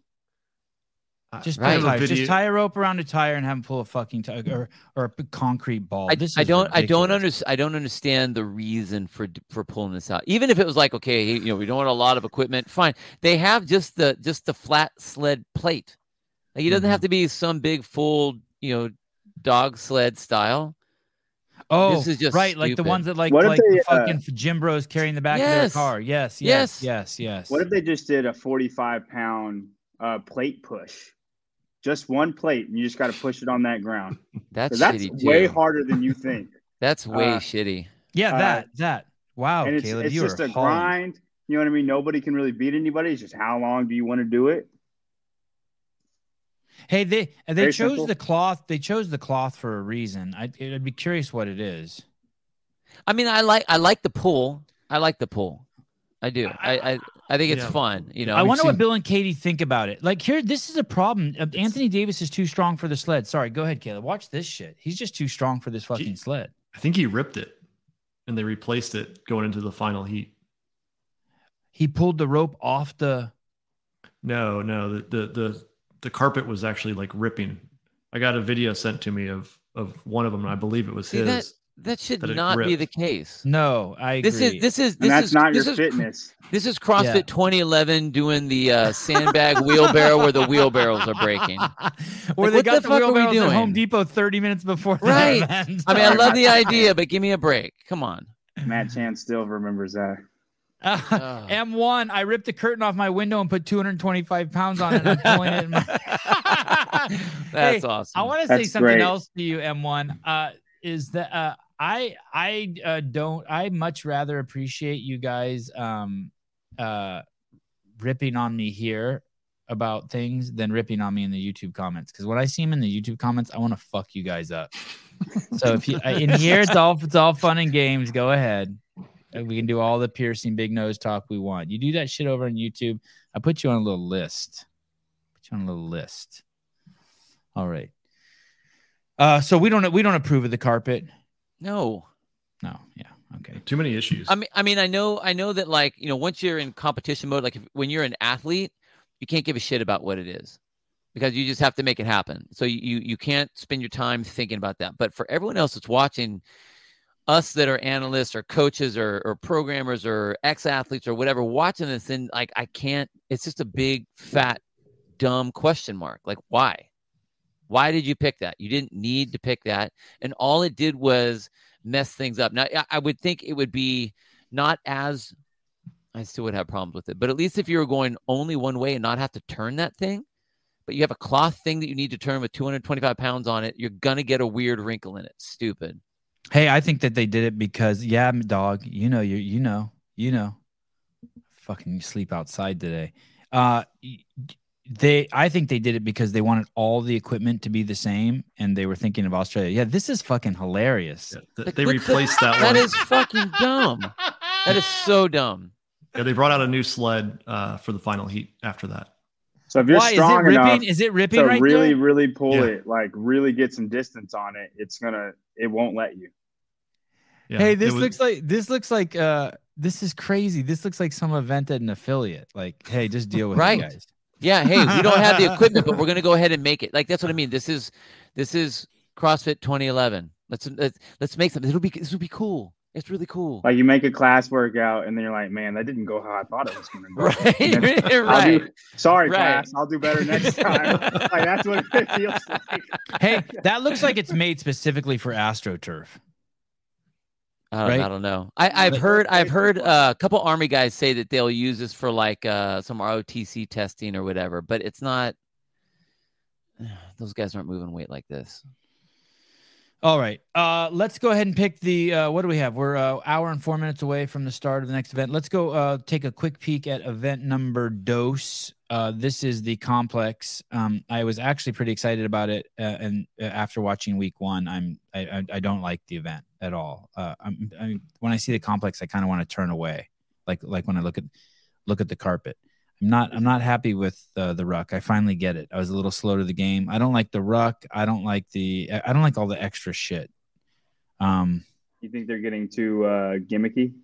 Just Right. pull I have a tires. Just video- tie a rope around a tire and have him pull a fucking tire or or a concrete ball. I, this I don't I don't ridiculous. understand I don't understand the reason for for pulling this out. Even if it was like okay, you know, we don't want a lot of equipment, fine. They have just the just the flat sled plate. Like it doesn't Mm-hmm. have to be some big full, you know, dog sled style. Oh, This is just right, like the ones that like What if like the they, uh, fucking gym bros carry in the back Yes. of their car. Yes, Yes. yes, yes, yes. what if they just did a 45 pound uh, plate push? Just one plate, and you just got to push it on that ground. [LAUGHS] That's, That's shitty too. way harder than you think. [LAUGHS] That's way Uh, shitty. yeah, uh, that that. Wow, and it's, Caleb, it's you just are a hauling. grind. You know what I mean? Nobody can really beat anybody. It's just how long do you want to do it? Hey, they they Very chose simple. the cloth. They chose the cloth for a reason. I, I'd be curious what it is. I mean, I like I like the pool. I like the pull. I do. I I, I think it's Yeah. fun. You know, I we've wonder what Bill and Katie think about it. Like here, this is a problem. Uh, Anthony Davis is too strong for the sled. Sorry, go ahead, Caleb. Watch this shit. He's just too strong for this fucking sled. I think he ripped it, and they replaced it going into the final heat. He pulled the rope off the. No, no, the the the, the carpet was actually like ripping. I got a video sent to me of of one of them, and I believe it was See, his. that that should that not be the case. No, I agree. This is this is And this that's is not this your is, fitness. This is CrossFit Yeah. 2011 doing the uh, [LAUGHS] sandbag wheelbarrow where the wheelbarrows are breaking. [LAUGHS] Where Like, they what got the the, fuck are we wheelbarrows at Home? Depot 30 minutes before Right. event. I mean, I love the [LAUGHS] idea, but give me a break. Come on. Matt Chan still remembers that. Uh, Ugh. M1, I ripped the curtain off my window and put 225 pounds on it. And I'm pulling it. In my... That's Hey, awesome. I want to say something great. else to you, M1. Uh, is that uh, I I uh, don't I much rather appreciate you guys um uh ripping on me here about things than ripping on me in the YouTube comments because when I see them in the YouTube comments, I want to fuck you guys up. so if you uh, in here, it's all it's all fun and games. Go ahead. Uh, We can do all the piercing big nose talk we want. You do that shit over on YouTube. I put you on a little list. Put you on a little list. All right. Uh, so we don't we don't approve of the carpet. No. No. Yeah. Okay. Too many issues. I mean, I mean, I know, I know that like you know, once you're in competition mode, like if, when you're an athlete, you can't give a shit about what it is because you just have to make it happen. So you you, you can't spend your time thinking about that. But for everyone else that's watching, us that are analysts or coaches or, or programmers or ex athletes or whatever watching this, and like I can't. It's just a big fat dumb question mark. Like why? Why did you pick that? You didn't need to pick that, and all it did was mess things up. Now, I- would think it would be not as I still would have problems with it, but at least if you were going only one way and not have to turn that thing, but you have a cloth thing that you need to turn with 225 pounds on it, you're gonna get a weird wrinkle in it. Stupid. Hey, I think that they did it because yeah, dog. You know, you you know, you know. Fucking sleep outside today. Uh, they. I think they did it because they wanted all the equipment to be the same, and they were thinking of Australia. Yeah, this is fucking hilarious. Yeah, th- Like, they what the- replaced that That one. that is fucking dumb. That is so dumb. Yeah, they brought out a new sled uh, for the final heat after that. So if you're Why is it strong enough ripping? Is it ripping to right really, there? really pull Yeah. it, like really get some distance on it, it's gonna, it won't let you. Yeah, hey, this was- looks like this looks like uh this is crazy. This looks like some event at an affiliate. Like, hey, just deal with Right. it, guys. Yeah, hey, we don't have the equipment, but we're [LAUGHS] gonna go ahead and make it. Like that's what I mean. This is this is CrossFit 2011. Let's let's let's make something. It'll be this will be cool. It's really cool. Like you make a class workout, and then you're like, man, that didn't go how I thought it was gonna go. [LAUGHS] Right, then [LAUGHS] right. do- sorry, Right. class. I'll do better next time. like that's what it feels like. Hey, that looks like it's made specifically for AstroTurf. I don't, right? I don't know. I, I've heard I've heard uh, a couple army guys say that they'll use this for like uh, some ROTC testing or whatever, but it's not. [SIGHS] Those guys aren't moving weight like this. All right. Uh, let's go ahead and pick the. Uh, what do we have? We're uh, hour and four minutes away from the start of the next event. Let's go uh, take a quick peek at event number dose. Uh, this is the complex. Um, I was actually pretty excited about it, uh, and after watching week one, I'm I, I, I don't like the event at all. I'm, I when I see the complex, I kind of want to turn away, like like when I look at look at the carpet. I'm not I'm not happy with uh, the ruck. I finally get it. I was a little slow to the game. I don't like the ruck. I don't like the I don't like all the extra shit. Um You think they're getting too uh, gimmicky?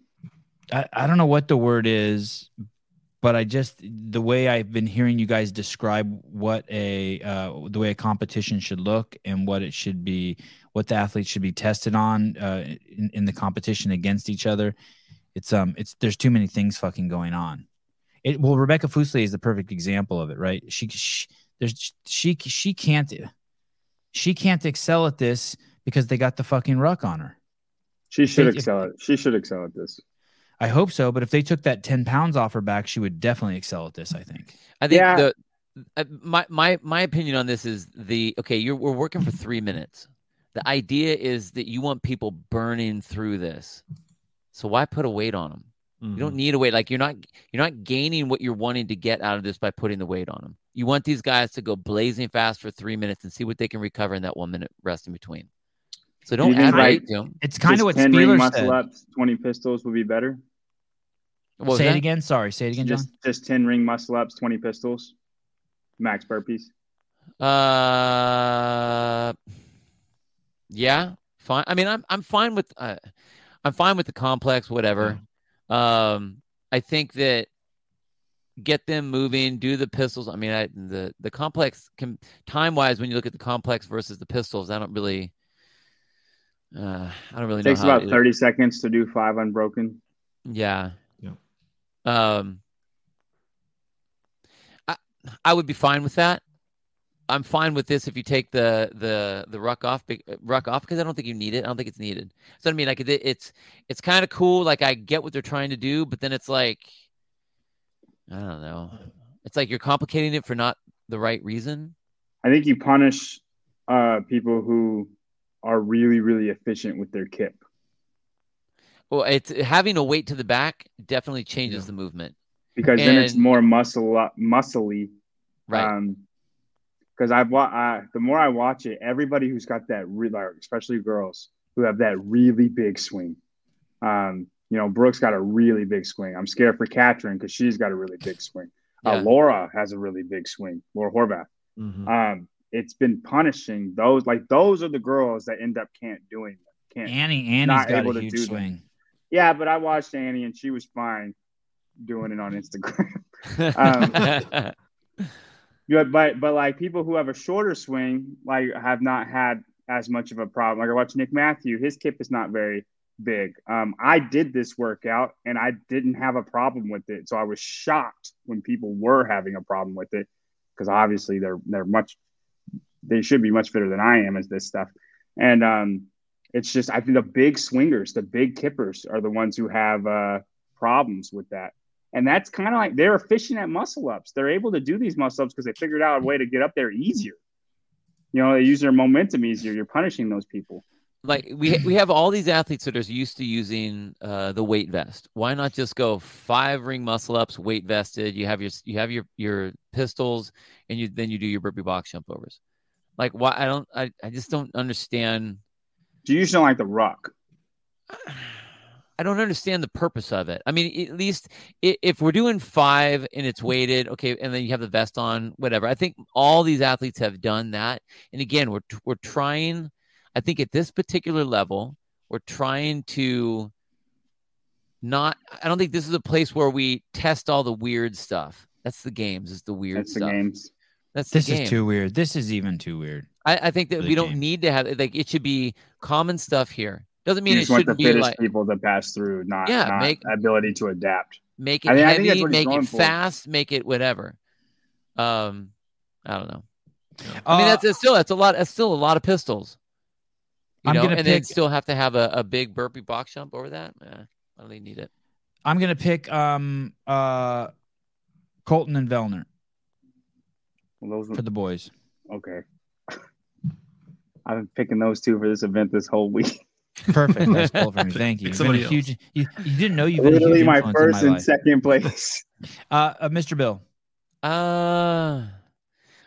I, I don't know what the word is, but I just the way I've been hearing you guys describe what a uh, the way a competition should look and what it should be, what the athletes should be tested on uh, in, in the competition against each other. It's um it's there's too many things fucking going on. It well Rebecca Fuselier is the perfect example of it, right? She, she there's she she can't she can't excel at this because they got the fucking ruck on her. She should If- excel at. She should excel at this. I hope so, but if they took that 10 pounds off her back, she would definitely excel at this, I think. I think Yeah. the uh, my my my opinion on this is the okay. You're we're working for three minutes. The idea is that you want people burning through this, so why put a weight on them? You don't need a weight. Like you're not you're not gaining what you're wanting to get out of this by putting the weight on them. You want these guys to go blazing fast for three minutes and see what they can recover in that one minute rest in between. So don't add like, weight to them. It's kind Just of what 10 ring Spieler muscle said. ups, twenty pistols would be better. What was Say that? it again. Sorry. Say it again, John. Just just ten ring muscle ups, twenty pistols, max burpees. Uh, yeah, fine. I mean, I'm I'm fine with uh, I'm fine with the complex, whatever. Um, I think that get them moving, do the pistols. I mean, I, the the complex can time wise when you look at the complex versus the pistols, I don't really, uh, I don't really It takes know how about to- thirty seconds to do five unbroken. Yeah. Yeah. Um I I would be fine with that. I'm fine with this if you take the the the ruck off ruck off because I don't think you need it. I don't think it's needed. So I mean like it, it's it's kind of cool like I get what they're trying to do, but then it's like I don't know. It's like you're complicating it for not the right reason. I think you punish uh, people who are really really efficient with their kip. Well, it's having a weight to the back definitely changes Yeah. the movement. because then it's more muscle muscly. Right. Um, because I've wa- I, the more I watch it, everybody who's got that really, especially girls who have that really big swing, um, You know, Brooks got a really big swing. I'm scared for Katrin because she's got a really big swing. Uh, Laura has a really big swing. Laura Horvath. Mhm. Um, it's been punishing those. Like those are the girls that end up can't doing can't. Annie, Annie's Not got able a to huge do them. swing. Yeah, but I watched Annie and she was fine doing it on Instagram. [LAUGHS] Um, [LAUGHS] Yeah, but but like people who have a shorter swing, like have not had as much of a problem. Like I watched Nick Mathew, his kip is not very big. Um, I did this workout and I didn't have a problem with it, so I was shocked when people were having a problem with it because obviously they're they're much they should be much fitter than I am as this stuff, and um, it's just I think the big swingers, the big kippers, are the ones who have uh, problems with that. And that's kind of like they're efficient at muscle ups. They're able to do these muscle ups because they figured out a way to get up there easier. You know, they use their momentum easier. You're punishing those people. like we we have all these athletes that are used to using uh, the weight vest. Why not just go five ring muscle ups, weight vested? You have your you have your your pistols, and you then you do your burpee box jump overs. Like why I don't I, I just don't understand. Do you just don't like the ruck? [SIGHS] I don't understand the purpose of it. I mean, at least if we're doing five and it's weighted, okay, and then you have the vest on, whatever. I think all these athletes have done that. And again, we're we're trying. I think at this particular level, we're trying to not. I don't think this is a place where we test all the weird stuff. That's the games. Is the weird That's the games. That's This game. is too weird. This is even too weird. I, I think that for the we don't game. need to have like it should be common stuff here. Doesn't You mean it just want the shouldn't be fittest like people to pass through, not, Yeah, not make- ability to adapt. make it I think- I think heavy, make it for. fast, make it whatever. Um, I don't know. I Uh, mean, that's, that's still that's a lot. That's still a lot of pistols. You I'm know, gonna and then pick- still have to have a, a big burpee box jump over that. Eh, I don't really need it. I'm gonna pick um uh Colten and Vellner Well, those for the boys. okay. [LAUGHS] I've been picking those two for this event this whole week. Perfect. That's cool for me. Thank you. You've been a somebody huge. You, you didn't know you've been a Literally huge my first in my and life. second place. [LAUGHS] Uh, uh, Mr. Bill. Uh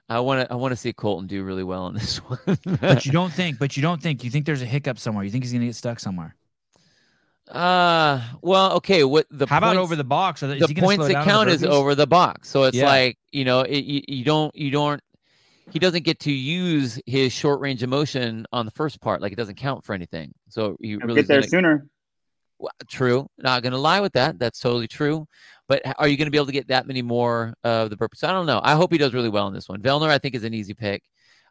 I want to I want to see Colten do really well on this [LAUGHS] one. But you don't think. But you don't think. You think there's a hiccup somewhere. You think he's gonna get stuck somewhere. uh well, okay. What the How about over the box? Are they- is the he points slow that down count is over the box. So it's Yeah. like you know, it, you, you don't you don't he doesn't get to use his short range of motion on the first part. Like it doesn't count for anything. So he He'll really get there gonna- sooner. Well, true. Not gonna lie with that. That's totally true. But are you gonna be able to get that many more of the burpees? I don't know. I hope he does really well in this one. Vellner, I think, is an easy pick.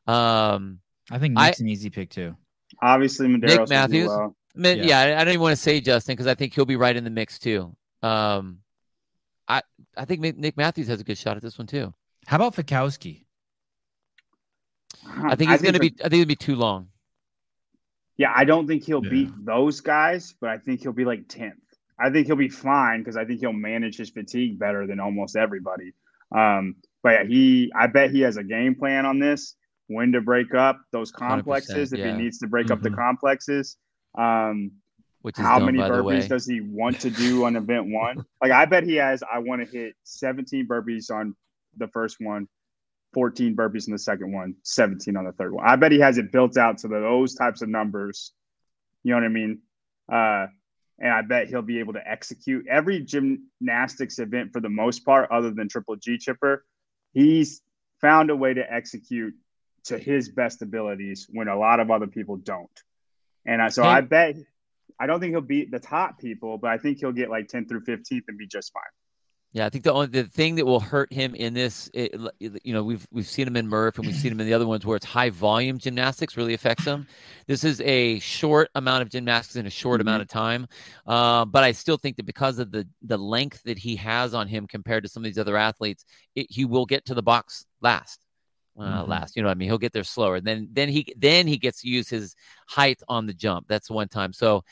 Um, I think I- Nick's an easy pick too. Obviously, Medeiros will do Matthews? well. man, Yeah. yeah, I, I don't even want to say Justin because I think he'll be right in the mix too. Um, I I think Nick Matthews has a good shot at this one too. How about Fikowski? I think he's gonna be. I think it'd be too long. Yeah, I don't think he'll Yeah. beat those guys, but I think he'll be like 10th. I think he'll be fine because I think he'll manage his fatigue better than almost everybody. Um, but yeah, he, I bet he has a game plan on this when to break up those complexes if yeah. he needs to break up the Mhm. complexes. Um, Which is how done, many by the way. burpees does he want to do [LAUGHS] on event one? Like, I bet he has, I want to hit 17 burpees on the first one, 14 burpees in the second one, 17 on the third one. I bet he has it built out to those types of numbers. You know what I mean? Uh, and I bet he'll be able to execute every gymnastics event for the most part, other than Triple G Chipper. He's found a way to execute to his best abilities when a lot of other people don't. And I, so. I bet I don't think he'll beat the top people, but I think he'll get like 10 through 15th and be just fine. Yeah, I think the only the thing that will hurt him in this, it, you know, we've we've seen him in Murph and we've seen him in the other ones where it's high volume gymnastics really affects him. This is a short amount of gymnastics in a short Mhm. amount of time, uh, but I still think that because of the the length that he has on him compared to some of these other athletes, it, he will get to the box last. Not Mhm. last, you know what I mean. He'll get there slower. Then then he then he gets to use his height on the jump. That's one time. So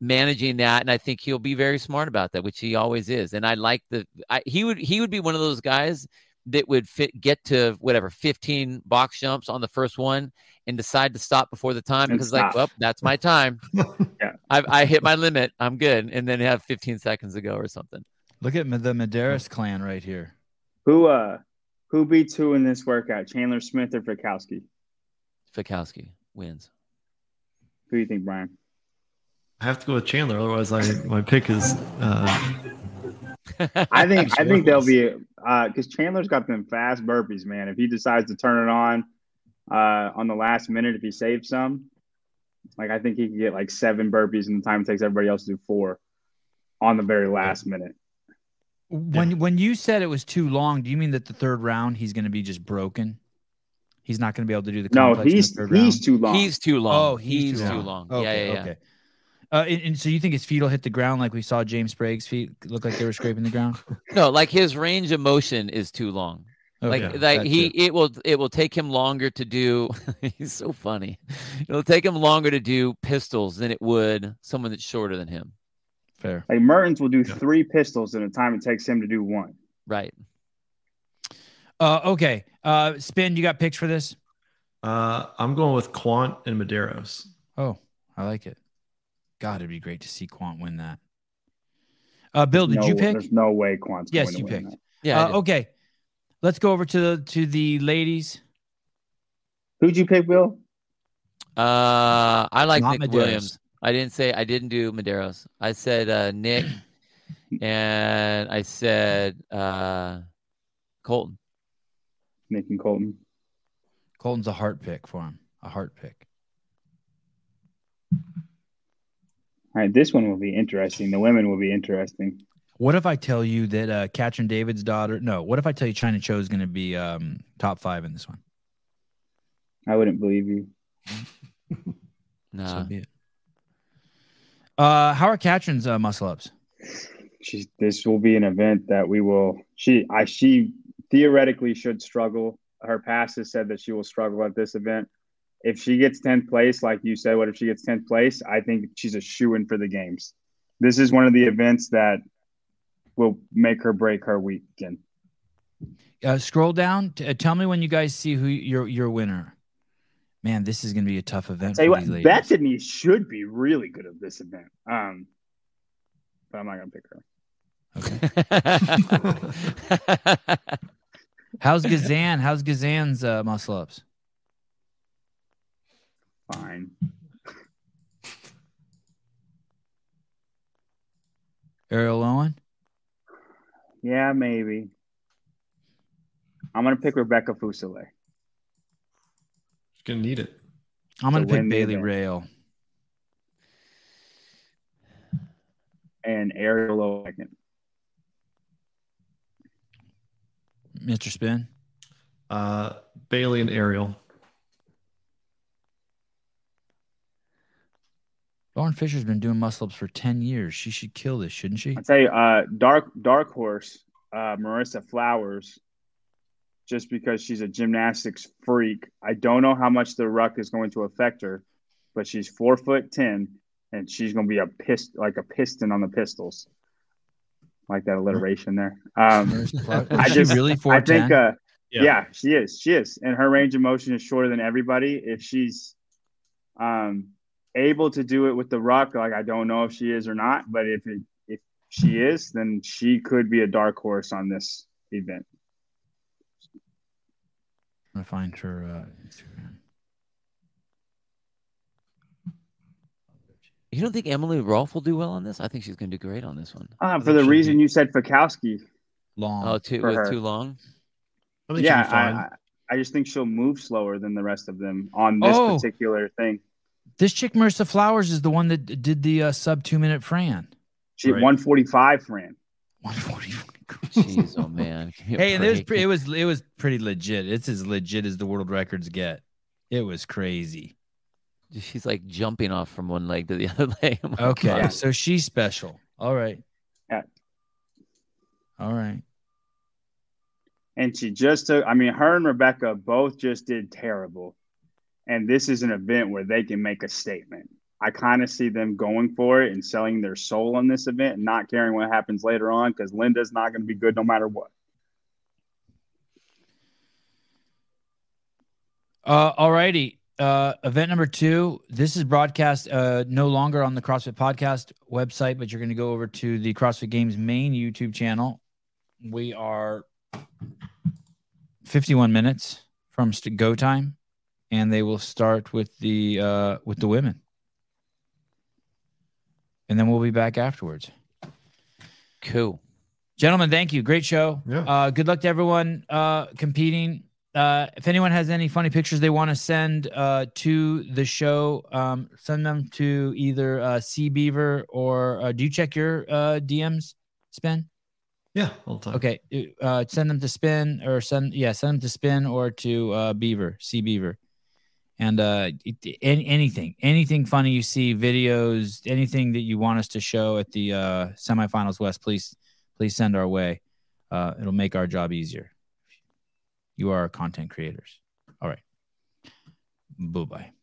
managing that and i think he'll be very smart about that which he always is and i like the I, he would he would be one of those guys that would fit get to whatever 15 box jumps on the first one and decide to stop before the time And because like well that's my time [LAUGHS] Yeah. I, I hit my limit i'm good and then have 15 seconds to go or something Look at the Medeiros clan right here. Who uh who beats who in this workout? Chandler Smith or Fikowski? Fikowski wins Who do you think, Brian? I have to go with Chandler, otherwise I my pick is uh, [LAUGHS] I think I think they'll be because Chandler's got them fast burpees, man. If he decides to turn it on uh, on the last minute, if he saves some, like I think he can get like seven burpees in the time it takes everybody else to do four on the very last minute. When when you said it was too long, do you mean that the third round he's going to be just broken? He's not going to be able to do the No, complex in the he's third he's round? too long. He's too long. Oh, he's, too, too long. Okay, yeah, yeah, yeah. okay. Uh, and, and so you think his feet will hit the ground like we saw James Sprague's feet look like they were scraping the ground? [LAUGHS] No, like his range of motion is too long. Like Okay, like he too. it will it will take him longer to do [LAUGHS] he's so funny. It'll take him longer to do pistols than it would someone that's shorter than him. fair. Like Mertens will do three pistols in the time it takes him to do one. Right. Uh, okay. Uh, spin. You got picks for this? uh, I'm going with Kwant and Medeiros. Oh, I like it. God, it'd be great to see Kwant win that. Uh, Bill, did no, you pick? There's no way Kwant's Yes, going you win picked. that. Yeah. Uh, okay. Let's go over to the to the ladies. Who'd you pick, Bill? Uh, I like Not Nick Medeiros. Williams. I didn't say I didn't do Medeiros. I said uh, Nick, [CLEARS THROAT] and I said uh, Colten. Nick and Colten. Colten's a heart pick for him. A heart pick. All right, this one will be interesting. The women will be interesting. What if I tell you that uh, Katrin Davidsdottir? No. What if I tell you Chyna Cho is going to be um, top five in this one? I wouldn't believe you. [LAUGHS] No. So be it. Uh, how are Katrin's uh, muscle ups? She's, this will be an event that we will. She, I, she theoretically should struggle. Her past has said that she will struggle at this event. If she gets 10th place, like you said, what if she gets 10th place? I think she's a shoe in for the games. This is one of the events that will make her break her weekend. Uh, scroll down. T- uh, tell me when you guys see who your your winner. Man, this is going to be a tough event Tell you what. Bethany should be really good at this event. Um, but I'm not gonna pick her. Okay. [LAUGHS] How's Gazan? How's Gazan's uh, muscle ups? Fine. Arielle Loewen. Yeah, maybe. I'm gonna pick Rebecca Fuselier. She's gonna need it. I'm going To to pick Bailey. Rail. and Arielle Loewen. Mr. Spin. Uh, Bailey and Ariel. Lauren Fisher's been doing muscle ups for 10 years. She should kill this, shouldn't she? I'll tell you, uh, dark dark horse, uh, Marissa Flowers, just because she's a gymnastics freak. I don't know how much the ruck is going to affect her, but she's four foot ten, and she's going to be a pist like a piston on the pistols. Like that alliteration there. Um, Is [LAUGHS] I she just really I think, uh, Yeah. yeah. she is. She is, and her range of motion is shorter than everybody. If she's um, able to do it with the ruck, like I don't know if she is or not, but if it, if she is, then she could be a dark horse on this event. I'm going to find her uh, Instagram. You don't think Emily Rolfe will do well on this? I think she's going to do great on this one. Uh, for the reason be- you said Fikowski, Long. Oh, too, for was too long. I yeah, she'll be fine. I, I, I just think she'll move slower than the rest of them on this Oh. particular thing. This chick, Marissa Flowers, is the one that did the uh, sub two minute Fran. She Right. 145 Fran. 140. [LAUGHS] Jeez, oh man. Give me a Hey, and it was pre- it was it was pretty legit. It's as legit as the world records get. It was crazy. She's like jumping off from one leg to the [LAUGHS] other leg. Oh my Okay, God. so she's special. All right. Yeah. All right. and she just took i mean her and rebecca both just did terrible and this is an event where they can make a statement i kind of see them going for it and selling their soul on this event and not caring what happens later on because linda's not going to be good no matter what Uh, all righty. Uh, event number two. This is broadcast uh, no longer on the CrossFit Podcast website, but you're going to go over to the CrossFit Games main YouTube channel. We are 51 minutes from go time, and they will start with the uh, with the women. and then we'll be back afterwards. Cool. Gentlemen, thank you. Great show. Yeah. Uh, good luck to everyone uh, competing. Uh, if anyone has any funny pictures they want to send uh, to the show, um, send them to either uh, C Beaver or uh, do you check your uh, DMs, Spin? Yeah, all the time. Okay, uh, send them to Spin or send yeah, send them to Spin or to uh, Beaver, C Beaver, and uh, anything, anything funny you see, videos, anything that you want us to show at the uh, semifinals West, please, please send our way. Uh, it'll make our job easier. You are our content creators. All right. Bye bye.